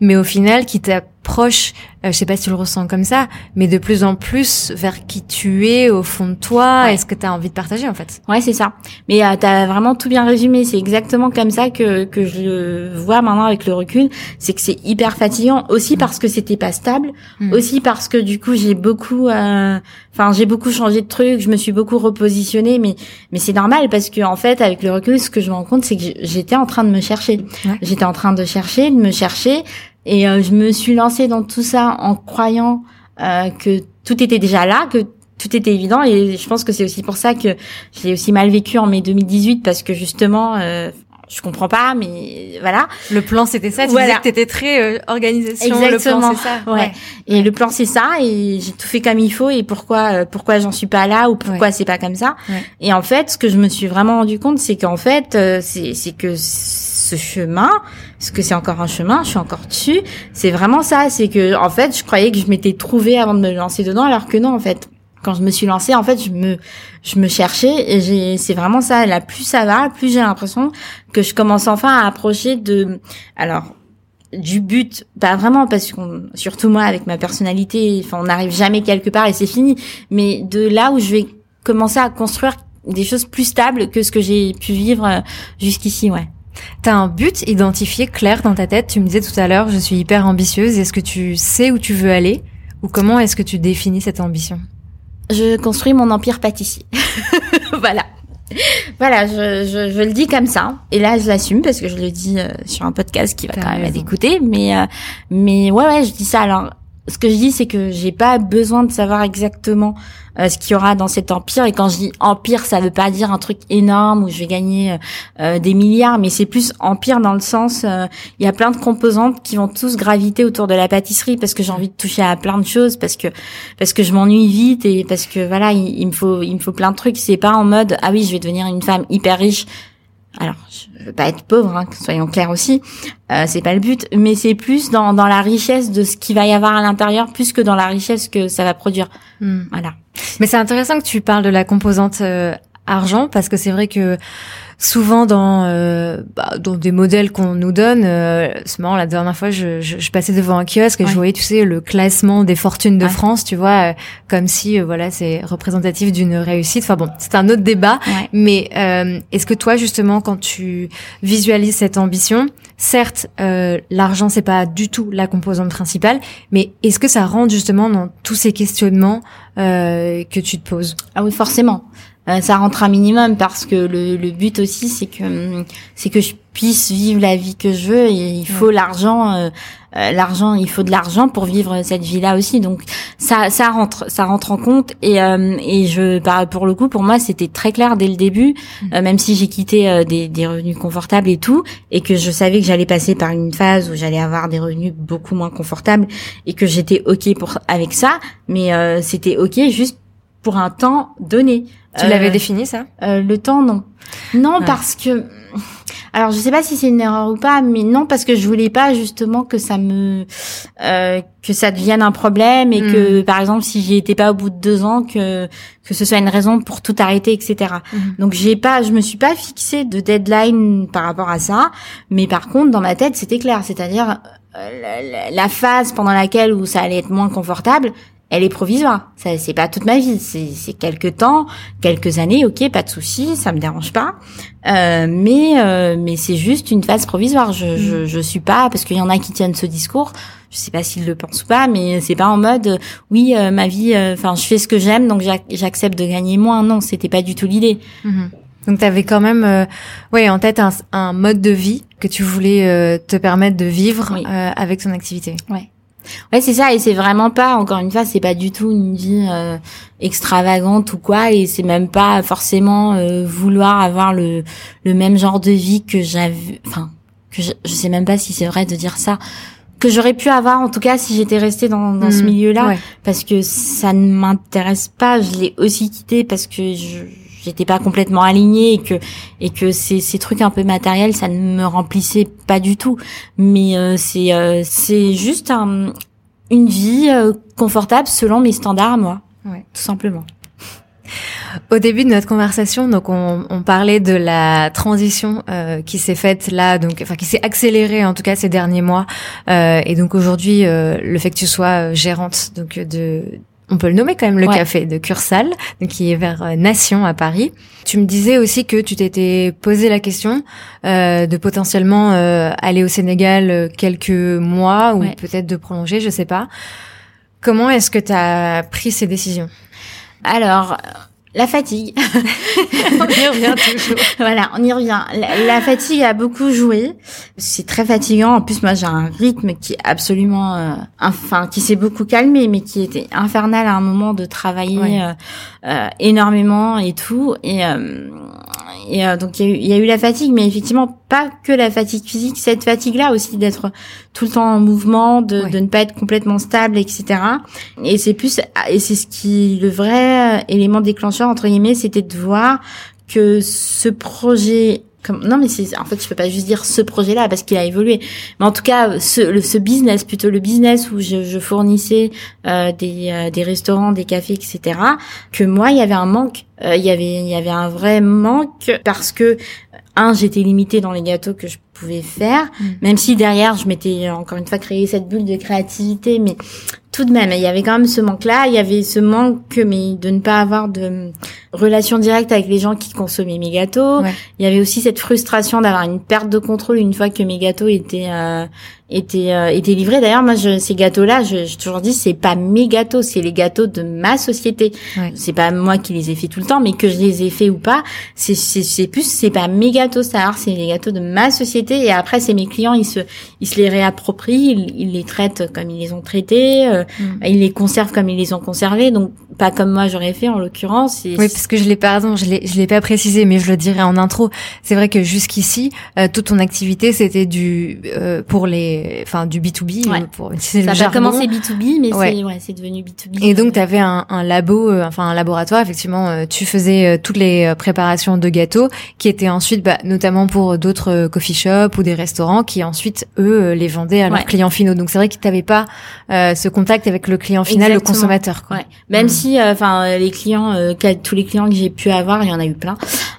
Speaker 1: mais au final qui t'approche euh, je sais pas si tu le ressens comme ça, mais de plus en plus vers qui tu es au fond de toi, est-ce que tu as envie de partager en fait
Speaker 2: Ouais, c'est ça. Mais euh, tu as vraiment tout bien résumé, c'est exactement comme ça que que je le vois maintenant avec le recul, c'est que c'est hyper fatigant aussi mm. parce que c'était pas stable, mm. aussi parce que du coup, j'ai beaucoup euh, enfin, j'ai beaucoup changé de trucs, je me suis beaucoup repositionnée mais mais c'est normal parce que en fait, avec le recul, ce que je me rends compte, c'est que j'étais en train de me chercher. J'étais en train de chercher, de me chercher et euh, je me suis lancée dans tout ça en croyant euh, que tout était déjà là, que tout était évident. Et je pense que c'est aussi pour ça que je l'ai aussi mal vécu en mai 2018 parce que justement, euh, je comprends pas, mais voilà.
Speaker 1: Le plan c'était ça. Tu voilà. disais que t'étais très euh, organisation.
Speaker 2: Exactement.
Speaker 1: Le plan c'est ça.
Speaker 2: Ouais. Et le plan c'est ça. Et j'ai tout fait comme il faut. Et pourquoi euh, pourquoi j'en suis pas là ou pourquoi c'est pas comme ça. Et en fait, ce que je me suis vraiment rendu compte, c'est qu'en fait, euh, c'est c'est que ce chemin, parce que c'est encore un chemin, je suis encore dessus. C'est vraiment ça, c'est que en fait, je croyais que je m'étais trouvée avant de me lancer dedans, alors que non, en fait, quand je me suis lancée, en fait, je me je me cherchais et c'est vraiment ça. Là, plus ça va, plus j'ai l'impression que je commence enfin à approcher de alors du but, pas vraiment parce qu'on surtout moi avec ma personnalité, enfin on n'arrive jamais quelque part et c'est fini, mais de là où je vais commencer à construire des choses plus stables que ce que j'ai pu vivre euh, jusqu'ici, ouais.
Speaker 1: T'as un but identifié clair dans ta tête. Tu me disais tout à l'heure, je suis hyper ambitieuse. Est-ce que tu sais où tu veux aller ou comment est-ce que tu définis cette ambition?
Speaker 2: Je construis mon empire pâtissier. voilà. Voilà, je, je, je, le dis comme ça. Et là, je l'assume parce que je le dis euh, sur un podcast qui va quand même être écouté. Mais, euh, mais ouais, ouais, je dis ça. Alors, ce que je dis, c'est que j'ai pas besoin de savoir exactement euh, ce qu'il y aura dans cet empire. Et quand je dis empire, ça veut pas dire un truc énorme où je vais gagner euh, euh, des milliards, mais c'est plus empire dans le sens, il y a plein de composantes qui vont tous graviter autour de la pâtisserie parce que j'ai envie de toucher à plein de choses, parce que parce que je m'ennuie vite et parce que voilà, il, il, me faut il me faut plein de trucs. C'est pas en mode ah oui, je vais devenir une femme hyper riche alors je veux pas être pauvre, hein, soyons clairs aussi, euh, c'est pas le but, mais c'est plus dans, dans la richesse de ce qu'il va y avoir à l'intérieur, plus que dans la richesse que ça va produire. Hmm. Voilà.
Speaker 1: Mais c'est intéressant que tu parles de la composante euh, argent parce que c'est vrai que souvent dans euh, bah, dans des modèles qu'on nous donne euh, c'est marrant la dernière fois je, je, je passais devant un kiosque et je voyais tu sais le classement des fortunes de France tu vois euh, comme si euh, voilà c'est représentatif d'une réussite. Enfin bon c'est un autre débat. Mais euh, est-ce que toi justement quand tu visualises cette ambition certes l'argent c'est pas du tout la composante principale mais est-ce que ça rentre justement dans tous ces questionnements que tu te poses?
Speaker 2: Ah oui forcément euh, ça rentre un minimum parce que le, le but aussi c'est que c'est que je puisse vivre la vie que je veux et il faut l'argent euh, euh, l'argent il faut de l'argent pour vivre cette vie là aussi. Donc ça ça rentre ça rentre en compte et et je bah, pour le coup pour moi c'était très clair dès le début mm. même si j'ai quitté des, des revenus confortables et tout et que je savais que j'allais passer par une phase où j'allais avoir des revenus beaucoup moins confortables et que j'étais ok pour avec ça. Mais c'était ok juste pour un temps donné
Speaker 1: tu l'avais euh, défini ça?
Speaker 2: euh, Le temps, non. Non, parce que alors je sais pas si c'est une erreur ou pas, mais non parce que je voulais pas justement que ça me euh, que ça devienne un problème et que hmm. par exemple si j'y étais pas au bout de deux ans que que ce soit une raison pour tout arrêter, etc. Hmm. Donc j'ai pas, je me suis pas fixée de deadline par rapport à ça, mais par contre dans ma tête c'était clair, c'est-à-dire la, la, phase pendant laquelle où ça allait être moins confortable, elle est provisoire. Ça, c'est pas toute ma vie. C'est, c'est quelques temps, quelques années. Ok, pas de souci, ça me dérange pas. Euh, mais euh, mais c'est juste une phase provisoire. Je, mm. je, je suis pas parce qu'il y en a qui tiennent ce discours. Je sais pas s'ils le pensent ou pas, mais c'est pas en mode oui euh, ma vie. Euh, enfin, je fais ce que j'aime, donc j'accepte de gagner moins. Non, c'était pas du tout l'idée.
Speaker 1: Mm-hmm. Donc tu avais quand même euh, ouais en tête un, un, mode de vie que tu voulais te permettre de vivre avec son activité.
Speaker 2: Ouais. Ouais, c'est ça, et c'est vraiment pas, encore une fois, c'est pas du tout une vie euh, extravagante ou quoi, et c'est même pas forcément euh, vouloir avoir le, le même genre de vie que j'avais, enfin, que je, je, sais même pas si c'est vrai de dire ça, que j'aurais pu avoir en tout cas si j'étais restée dans, dans ce mmh. milieu-là, parce que ça ne m'intéresse pas, je l'ai aussi quitté parce que je j'étais pas complètement alignée et que et que ces, ces trucs un peu matériels ça ne me remplissait pas du tout. Mais euh, c'est euh, c'est juste un, une vie euh, confortable selon mes standards moi. Ouais. tout simplement.
Speaker 1: Au début de notre conversation, donc on, on parlait de la transition euh, qui s'est faite là, donc enfin qui s'est accélérée en tout cas ces derniers mois, euh, et donc aujourd'hui euh, le fait que tu sois gérante donc de on peut le nommer quand même, le café de Cursal, qui est vers euh, Nation à Paris. Tu me disais aussi que tu t'étais posé la question euh, de potentiellement euh, aller au Sénégal quelques mois ou peut-être de prolonger, je sais pas. Comment est-ce que tu as pris ces décisions?
Speaker 2: Alors, la fatigue.
Speaker 1: on y revient toujours.
Speaker 2: voilà, on y revient. La, fatigue a beaucoup joué. C'est très fatigant. En plus, moi, j'ai un rythme qui est absolument, euh, enfin, qui s'est beaucoup calmé, mais qui était infernal à un moment de travailler euh, euh, énormément et tout. Et, euh, et donc, il y, a eu la fatigue, mais effectivement, pas que la fatigue physique. Cette fatigue-là aussi d'être tout le temps en mouvement, de, de ne pas être complètement stable, etc. Et c'est plus, et c'est ce qui, le vrai élément déclencheur entre guillemets, c'était de voir que ce projet comme, non mais c'est en fait je peux pas juste dire ce projet là parce qu'il a évolué mais en tout cas ce, le, ce business plutôt le business où je, je fournissais euh, des, euh, des restaurants des cafés etc que moi il y avait un manque euh, il y avait il y avait un vrai manque parce que un j'étais limitée dans les gâteaux que je pouvais faire mm. même si derrière je m'étais encore une fois créé cette bulle de créativité mais tout de même, il y avait quand même ce manque-là. Il y avait ce manque, mais de ne pas avoir de relation directe avec les gens qui consommaient mes gâteaux. Il y avait aussi cette frustration d'avoir une perte de contrôle une fois que mes gâteaux étaient euh, étaient euh, étaient livrés. D'ailleurs, moi, je, ces gâteaux-là, je, je toujours dit, c'est pas mes gâteaux, c'est les gâteaux de ma société. C'est pas moi qui les ai fait tout le temps, mais que je les ai fait ou pas, c'est c'est plus c'est pas mes gâteaux, ça, c'est les gâteaux de ma société. Et après, c'est mes clients, ils se ils se les réapproprient, ils, ils les traitent comme ils les ont traités, euh, mm. ils les conservent comme ils les ont conservés. Donc pas comme moi j'aurais fait en l'occurrence.
Speaker 1: Oui, parce que je l'ai pardon, je l'ai je l'ai pas précisé, mais je le dirai en intro. C'est vrai que jusqu'ici, euh, toute ton activité c'était du euh, pour les, enfin du B 2 B. Pour,
Speaker 2: ça a commencé B 2 B, mais c'est ouais, c'est devenu B 2 B.
Speaker 1: Et donc tu avais un, un labo, euh, enfin un laboratoire. Effectivement, tu faisais toutes les préparations de gâteaux qui étaient ensuite, bah, notamment pour d'autres coffee shops ou des restaurants qui ensuite eux les vendaient à leurs clients finaux. Donc c'est vrai que tu n'avais pas ce contact avec le client final, le consommateur. Quoi.
Speaker 2: Même si aussi, enfin les clients, tous les clients que j'ai pu avoir, il y en a eu plein.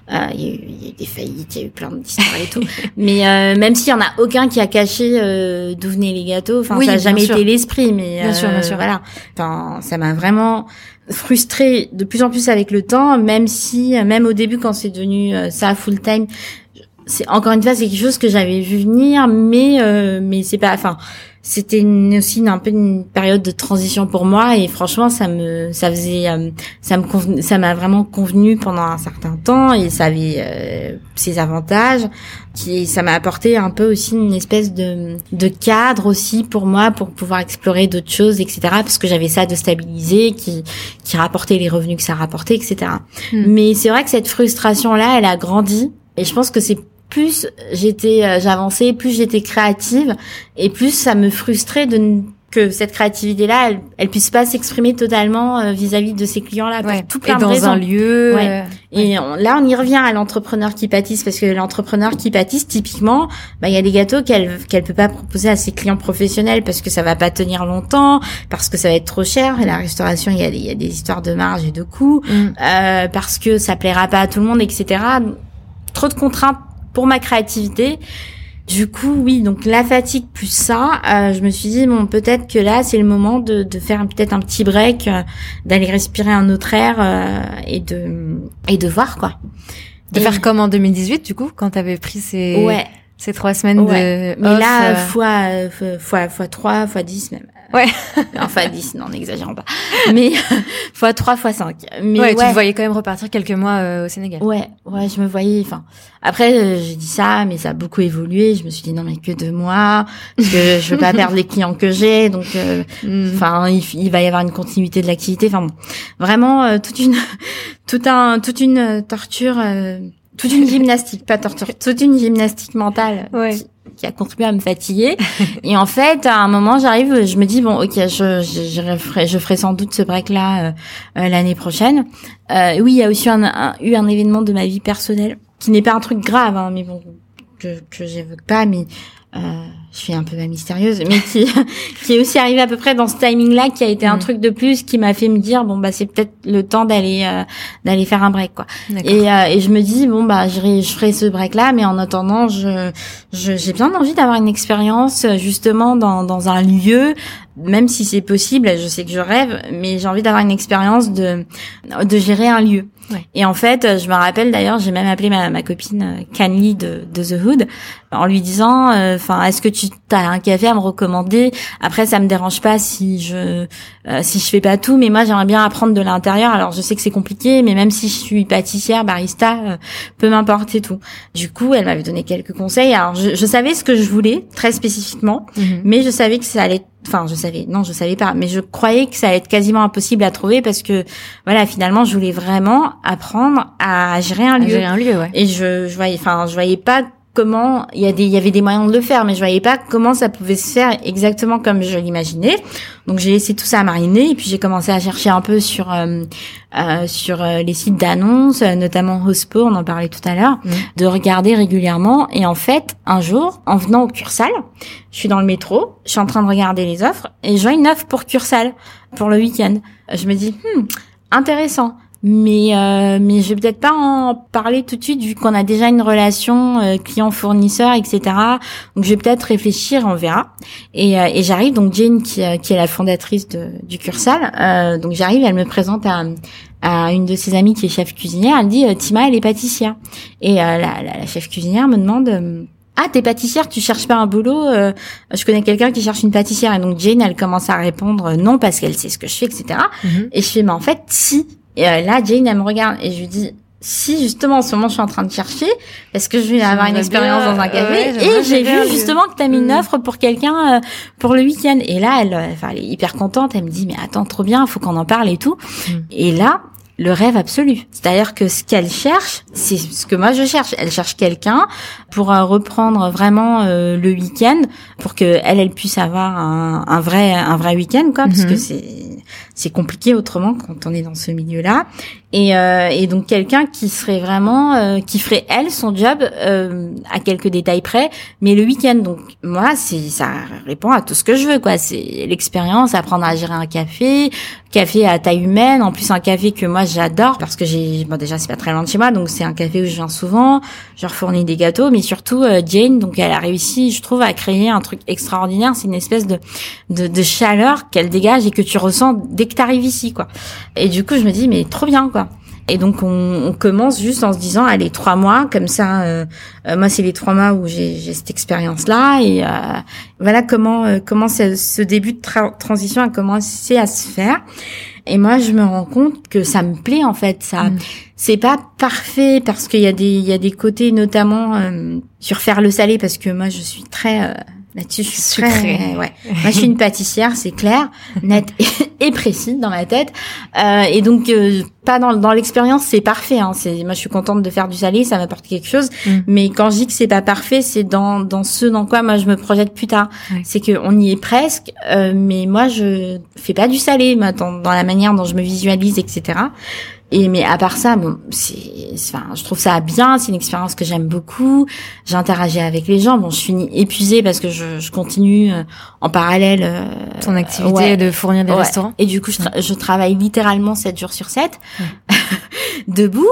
Speaker 2: Il y, a eu, des faillites, il y a eu plein d'histoires et tout. mais même s'il y en a aucun qui a caché d'où venaient les gâteaux, enfin ça n'a jamais été l'esprit, mais bien sûr, bien sûr. voilà. Enfin, ça m'a vraiment frustrée de plus en plus avec le temps, même si, même au début quand c'est devenu ça full time, c'est encore une fois c'est quelque chose que j'avais vu venir mais euh, mais c'est pas enfin c'était aussi une, un peu une période de transition pour moi et franchement ça me ça faisait euh, ça me ça m'a vraiment convenu pendant un certain temps et ça avait euh, ses avantages qui ça m'a apporté un peu aussi une espèce de de cadre aussi pour moi pour pouvoir explorer d'autres choses etc parce que j'avais ça de stabiliser qui qui rapportait les revenus que ça rapportait etc hmm. mais c'est vrai que cette frustration là elle a grandi et je pense que c'est plus j'étais euh, j'avançais, plus j'étais créative et plus ça me frustrait de que cette créativité là elle, elle puisse pas s'exprimer totalement euh, vis-à-vis de ces clients là
Speaker 1: ouais. tout plein et dans un lieu
Speaker 2: ouais. Euh, et là on y revient à l'entrepreneur qui pâtisse parce que l'entrepreneur qui pâtisse typiquement bah il y a des gâteaux qu'elle qu'elle peut pas proposer à ses clients professionnels parce que ça va pas tenir longtemps parce que ça va être trop cher et la restauration il y a y a des histoires de marge et de coûts mm. euh, parce que ça plaira pas à tout le monde etc trop de contraintes pour ma créativité. Du coup, oui, donc la fatigue plus ça, euh, je me suis dit bon peut-être que là c'est le moment de, de faire peut-être un petit break, euh, d'aller respirer un autre air euh, et de et de voir quoi.
Speaker 1: De faire comme en 2018 du coup quand t'avais pris ces ouais. ces trois semaines de mais
Speaker 2: là fois fois fois trois fois dix même.
Speaker 1: Ouais.
Speaker 2: enfin 10, non, n'exagérons pas. Mais fois 3, fois 5. Mais
Speaker 1: ouais, tu te voyais quand même repartir quelques mois euh, au Sénégal.
Speaker 2: Ouais, ouais, je me voyais. Enfin, après euh, j'ai dit ça, mais ça a beaucoup évolué. Je me suis dit non mais que deux mois, parce que je veux pas perdre les clients que j'ai, donc euh, mm. enfin il, va y avoir une continuité de l'activité. Enfin bon, vraiment toute une, tout un, toute une torture toute une gymnastique, pas torture, toute une gymnastique mentale
Speaker 1: ouais
Speaker 2: qui a contribué à me fatiguer. et en fait, à un moment, j'arrive, je me dis bon, ok, je je, ferai, je ferai sans doute ce break là euh, euh, l'année prochaine. Euh, oui, il y a aussi un, eu un événement de ma vie personnelle qui n'est pas un truc grave, hein, mais bon que que j'évoque pas, mais euh, je suis un peu mystérieuse, mais qui, qui est aussi arrivé à peu près dans ce timing-là, qui a été un mm. truc de plus, qui m'a fait me dire bon bah c'est peut-être le temps d'aller euh, d'aller faire un break quoi. Et, euh, et je me dis bon bah je, je ferai ce break-là, mais en attendant je j'ai bien envie d'avoir une expérience justement dans dans un lieu même si c'est possible, je sais que je rêve, mais j'ai envie d'avoir une expérience de de gérer un lieu. Et en fait, je me rappelle d'ailleurs, j'ai même appelé ma, ma copine Canly de, de The Hood en lui disant, euh, enfin, est-ce que tu as un café à me recommander? Après, ça me dérange pas si je euh, si je fais pas tout, mais moi j'aimerais bien apprendre de l'intérieur. Alors je sais que c'est compliqué, mais même si je suis pâtissière, barista, euh, peu m'importe et tout. Du coup, elle m'avait donné quelques conseils. Alors je, je, savais ce que je voulais très spécifiquement, mhm. mais je savais que ça allait enfin je savais non je savais pas mais je croyais que ça allait être quasiment impossible à trouver parce que voilà finalement je voulais vraiment apprendre à gérer un lieu,
Speaker 1: gérer un lieu ouais.
Speaker 2: et je, je voyais enfin je voyais pas comment il y a des il y avait des moyens de le faire mais je voyais pas comment ça pouvait se faire exactement comme je l'imaginais. Donc j'ai laissé tout ça à mariner et puis j'ai commencé à chercher un peu sur euh, euh, sur euh, les sites d'annonces notamment Hospo on en parlait tout à l'heure mmh. de regarder régulièrement. Et en fait un jour en venant au Cursal je suis dans le métro je suis en train de regarder les offres et je vois une offre pour Cursal pour le week-end. Je me dis hmm, intéressant mais euh, mais je vais peut-être pas en parler tout de suite vu qu'on a déjà une relation euh, client fournisseur etc donc je vais peut-être réfléchir on verra et, euh, et j'arrive donc Jane qui, euh, qui est la fondatrice de, du Cursal donc j'arrive elle me présente à à une de ses amies qui est chef cuisinière elle dit Tima elle est pâtissière et la, la, la, chef cuisinière me demande ah, t'es pâtissière, tu cherches pas un boulot Je connais quelqu'un qui cherche une pâtissière. Et donc Jane, elle commence à répondre non parce qu'elle sait ce que je fais, etc. Mm-hmm. Et je fais, mais en fait, si, et euh, là, Jane, elle me regarde et je lui dis, si justement en ce moment je suis en train de chercher, est-ce que je vais avoir une expérience dans un café Et j'ai vu justement que tu as mis une mm. offre pour quelqu'un euh, pour le week-end. Et là, elle, enfin, elle est hyper contente. Elle me dit, mais attends, trop bien, faut qu'on en parle et tout. Mm. Et là, le rêve absolu. C'est-à-dire que ce qu'elle cherche, c'est ce que moi je cherche. Elle cherche quelqu'un pour euh, reprendre vraiment le week-end, pour que elle, elle puisse avoir un, un vrai, un vrai week-end, quoi, parce que mm-hmm. c'est c'est compliqué autrement quand on est dans ce milieu-là. Et, euh, et donc quelqu'un qui serait vraiment, euh, qui ferait elle son job euh, à quelques détails près, mais le week-end. Donc moi, c'est ça répond à tout ce que je veux, quoi. C'est l'expérience, apprendre à gérer un café, café à taille humaine. En plus, un café que moi j'adore parce que j'ai, bon déjà c'est pas très loin de chez moi, donc c'est un café où je viens souvent. Je fournis des gâteaux, mais surtout Jane, donc elle a réussi, je trouve, à créer un truc extraordinaire. C'est une espèce de de, de chaleur qu'elle dégage et que tu ressens dès que t'arrives ici, quoi. Et du coup, je me dis mais trop bien, quoi. Et donc on, on, commence juste en se disant allez trois mois comme ça. Euh, euh, moi c'est les trois mois où j'ai cette expérience là et euh, voilà comment euh, comment ce, début de transition a commencé à se faire. Et moi je me rends compte que ça me plaît en fait. Ça mm. c'est pas parfait parce qu'il y a des il y a des côtés notamment sur faire le salé parce que moi je suis très Là-dessus, je suis très, ouais. Moi, je suis une pâtissière, c'est clair, nette et, précis dans ma tête. Euh, et donc, euh, pas dans, dans l'expérience, c'est parfait. Hein. C'est, moi, je suis contente de faire du salé, ça m'apporte quelque chose. Mm. Mais quand je dis que c'est pas parfait, c'est dans dans ce dans quoi moi je me projette plus tard. C'est que on y est presque, euh, mais moi, je fais pas du salé, moi, dans, dans la manière dont je me visualise, etc. Et mais à part ça, bon, c'est, enfin, je trouve ça bien. C'est une expérience que j'aime beaucoup. J'interagis avec les gens. Bon, je finis épuisée parce que je, je continue euh, en parallèle. Euh,
Speaker 1: Ton activité de fournir des restaurants.
Speaker 2: Et du coup, je, je, travaille littéralement 7 jours sur 7, debout.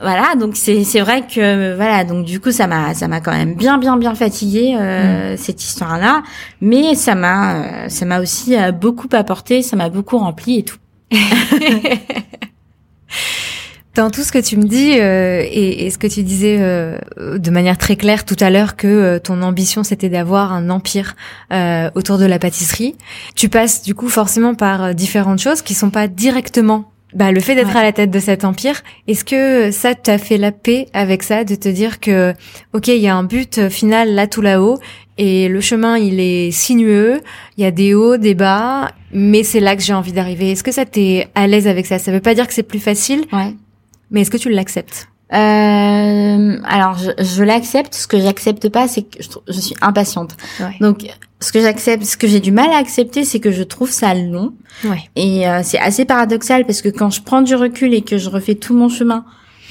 Speaker 2: voilà, donc c'est c'est vrai que voilà, donc du coup, ça m'a ça m'a quand même bien bien bien fatiguée euh, mm. cette histoire-là, mais ça m'a euh, ça m'a aussi beaucoup apporté, ça m'a beaucoup rempli et tout.
Speaker 1: Dans tout ce que tu me dis euh, et, et, ce que tu disais euh, de manière très claire tout à l'heure que euh, ton ambition c'était d'avoir un empire euh, autour de la pâtisserie, tu passes du coup forcément par euh, différentes choses qui sont pas directement bah, le fait d'être à la tête de cet empire. Est-ce que ça t'a fait la paix avec ça, de te dire que ok il y a un but final là tout là-haut et le chemin il est sinueux, il y a des hauts, des bas, mais c'est là que j'ai envie d'arriver. Est-ce que ça t'es à l'aise avec ça? Ça veut pas dire que c'est plus facile,
Speaker 2: ouais.
Speaker 1: Mais est-ce que tu l'acceptes?
Speaker 2: Euh, alors je, je l'accepte. Ce que j'accepte pas, c'est que je, je, suis impatiente. Ouais. Donc ce que j'accepte, ce que j'ai du mal à accepter, c'est que je trouve ça long.
Speaker 1: Ouais.
Speaker 2: Et euh, c'est assez paradoxal parce que quand je prends du recul et que je refais tout mon chemin,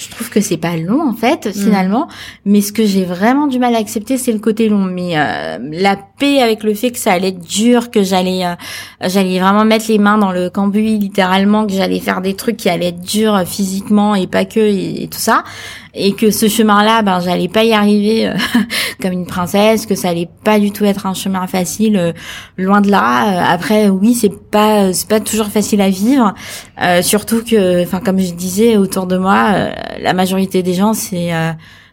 Speaker 2: je trouve que c'est pas long en fait mm. finalement. Mais ce que j'ai vraiment du mal à accepter c'est le côté long. Mais euh, la paix avec le fait que ça allait être dur que j'allais euh, j'allais vraiment mettre les mains dans le cambouis littéralement que j'allais faire des trucs qui allaient être durs physiquement et pas que et tout ça et que ce chemin-là, ben j'allais pas y arriver euh, comme une princesse, que ça allait pas du tout être un chemin facile, euh, loin de là. Euh, après, oui, c'est pas c'est pas toujours facile à vivre, surtout que, enfin comme je disais autour de moi, la majorité des gens c'est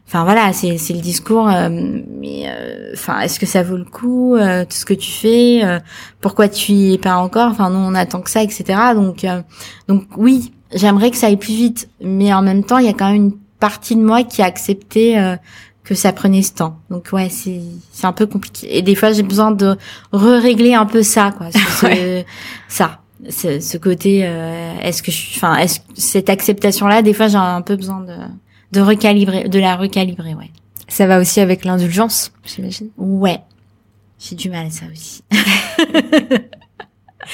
Speaker 2: Enfin voilà, c'est c'est le discours. mais enfin, est-ce que ça vaut le coup tout ce que tu fais Pourquoi tu y es pas encore Enfin, nous on attend que ça, etc. Donc donc oui, j'aimerais que ça aille plus vite, mais en même temps, il y a quand même une partie de moi qui a accepté euh, que ça prenait ce temps. Donc ouais, c'est c'est un peu compliqué. Et des fois, j'ai besoin de re-régler un peu ça, quoi. Ce, ça, ce, ce côté. Euh, est-ce que je, enfin, est-ce cette acceptation-là, des fois, j'ai un peu besoin de de recalibrer, de la recalibrer, ouais.
Speaker 1: Ça va aussi avec l'indulgence, j'imagine.
Speaker 2: Ouais, j'ai du mal à ça aussi.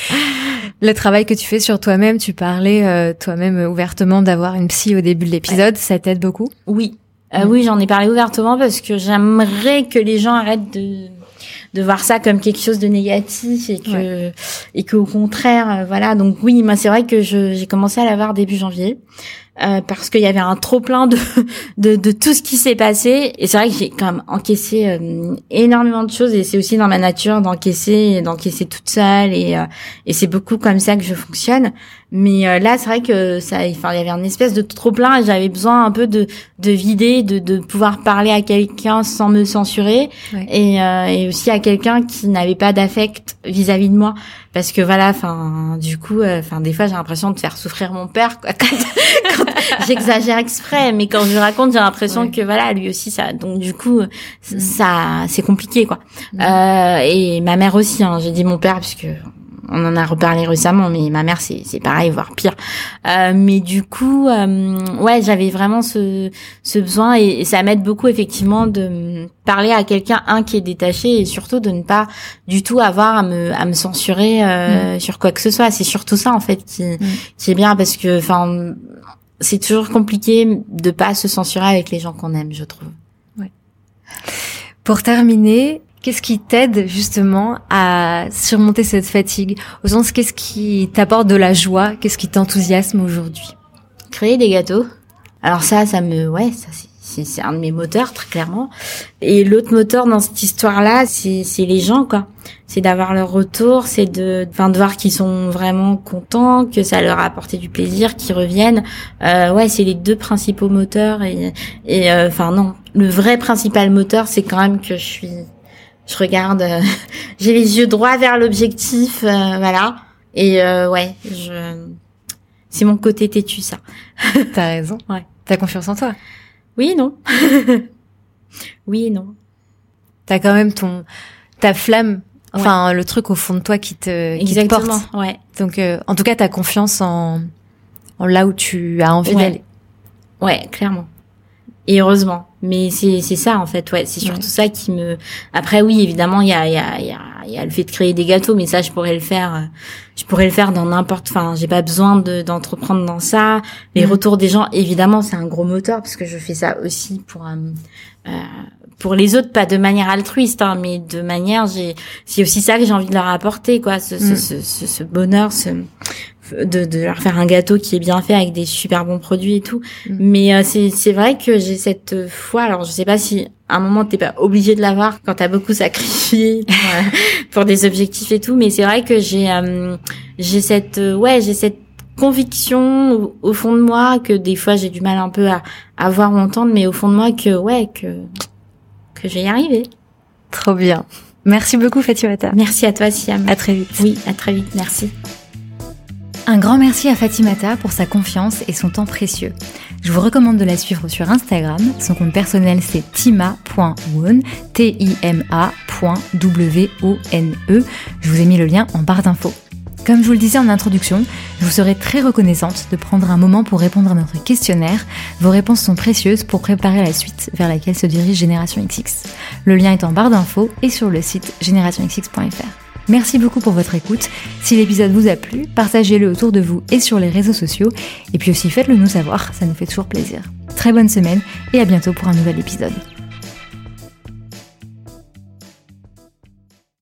Speaker 1: Le travail que tu fais sur toi-même, tu parlais euh, toi-même ouvertement d'avoir une psy au début de l'épisode, ça t'aide beaucoup?
Speaker 2: Oui, euh, oui, j'en ai parlé ouvertement parce que j'aimerais que les gens arrêtent de de voir ça comme quelque chose de négatif et que et qu'au contraire, euh, voilà. Donc oui, moi c'est vrai que j'ai commencé à l'avoir début janvier. Euh, parce qu'il y avait un trop plein de, de, de tout ce qui s'est passé. Et c'est vrai que j'ai quand même encaissé euh, énormément de choses. Et c'est aussi dans ma nature d'encaisser d'encaisser toute seule. Et euh, et c'est beaucoup comme ça que je fonctionne. Mais là c'est vrai que ça enfin il y avait un espèce de trop plein. Et j'avais besoin un peu de de vider de de pouvoir parler à quelqu'un sans me censurer. Et et aussi à quelqu'un qui n'avait pas d'affect vis-à-vis de moi parce que voilà enfin du coup enfin des fois j'ai l'impression de faire souffrir mon père quoi, quand, j'exagère exprès, mais quand je raconte, j'ai l'impression que voilà, lui aussi ça. Donc du coup, mm. ça, c'est compliqué quoi. Mm. Euh, et ma mère aussi. Hein, j'ai dit mon père puisque on en a reparlé récemment, mais ma mère c'est c'est pareil, voire pire. Euh, mais du coup, euh, ouais, j'avais vraiment ce ce besoin et, ça m'aide beaucoup effectivement de parler à quelqu'un un qui est détaché et surtout de ne pas du tout avoir à me à me censurer euh, mm. sur quoi que ce soit. C'est surtout ça en fait qui mm. qui est bien parce que enfin c'est toujours compliqué de pas se censurer avec les gens qu'on aime, je trouve. Ouais.
Speaker 1: Pour terminer, Qu'est-ce qui t'aide justement à surmonter cette fatigue? Au sens, qu'est-ce qui t'apporte de la joie? Qu'est-ce qui t'enthousiasme aujourd'hui?
Speaker 2: Créer des gâteaux. Alors ça, ça me, ouais, ça c'est un de mes moteurs très clairement. Et l'autre moteur dans cette histoire-là, c'est les gens quoi. C'est d'avoir leur retour, c'est de, enfin de voir qu'ils sont vraiment contents, que ça leur a apporté du plaisir, qu'ils reviennent. Euh, ouais, c'est les deux principaux moteurs et et euh, enfin non, le vrai principal moteur, c'est quand même que je suis je regarde, euh, j'ai les yeux droits vers l'objectif, euh, voilà. Et euh, ouais, je, c'est mon côté têtu ça.
Speaker 1: T'as raison. Ouais. T'as confiance en toi.
Speaker 2: Oui et non. oui et non.
Speaker 1: T'as quand même ton ta flamme, enfin le truc au fond de toi qui te qui te porte.
Speaker 2: Ouais.
Speaker 1: Donc en tout cas, t'as confiance en en là où tu as envie d'aller.
Speaker 2: Ouais, clairement. Et heureusement. Mais c'est c'est ça en fait, ouais. C'est surtout ça qui me. Après oui, évidemment, il y a il y a il y a il y a le fait de créer des gâteaux, mais ça je pourrais le faire. Euh, je pourrais le faire dans n'importe. Enfin, j'ai pas besoin de d'entreprendre dans ça. Les mm. retours des gens, évidemment, c'est un gros moteur parce que je fais ça aussi pour euh, euh pour les autres, pas de manière altruiste, hein, mais de manière, j'ai, c'est aussi ça que j'ai envie de leur apporter, quoi, ce, ce, mm. ce, ce bonheur, ce, de, de, leur faire un gâteau qui est bien fait avec des super bons produits et tout. Mm. Mais euh, c'est c'est vrai que j'ai cette foi. Alors je sais pas si à un moment t'es pas obligé de l'avoir quand t'as beaucoup sacrifié pour, des objectifs et tout. Mais c'est vrai que j'ai euh, j'ai cette ouais j'ai cette conviction au, fond de moi que des fois j'ai du mal un peu à, à voir ou entendre, mais au fond de moi que ouais que que je vais y arriver.
Speaker 1: Trop bien. Merci beaucoup Fatimata.
Speaker 2: Merci à toi Siam.
Speaker 1: À très vite.
Speaker 2: Oui, à très vite. Merci.
Speaker 1: Un grand merci à Fatimata pour sa confiance et son temps précieux. Je vous recommande de la suivre sur Instagram. Son compte personnel c'est tima.wone, T-I-M-A.W-O-N-E. Je vous ai mis le lien en barre d'infos. Comme je vous le disais en introduction, je vous serais très reconnaissante de prendre un moment pour répondre à notre questionnaire. Vos réponses sont précieuses pour préparer la suite vers laquelle se dirige Génération XX. Le lien est en barre d'infos et sur le site générationxx.fr. Merci beaucoup pour votre écoute. Si l'épisode vous a plu, partagez-le autour de vous et sur les réseaux sociaux. Et puis aussi faites-le nous savoir, ça nous fait toujours plaisir. Très bonne semaine et à bientôt pour un nouvel épisode.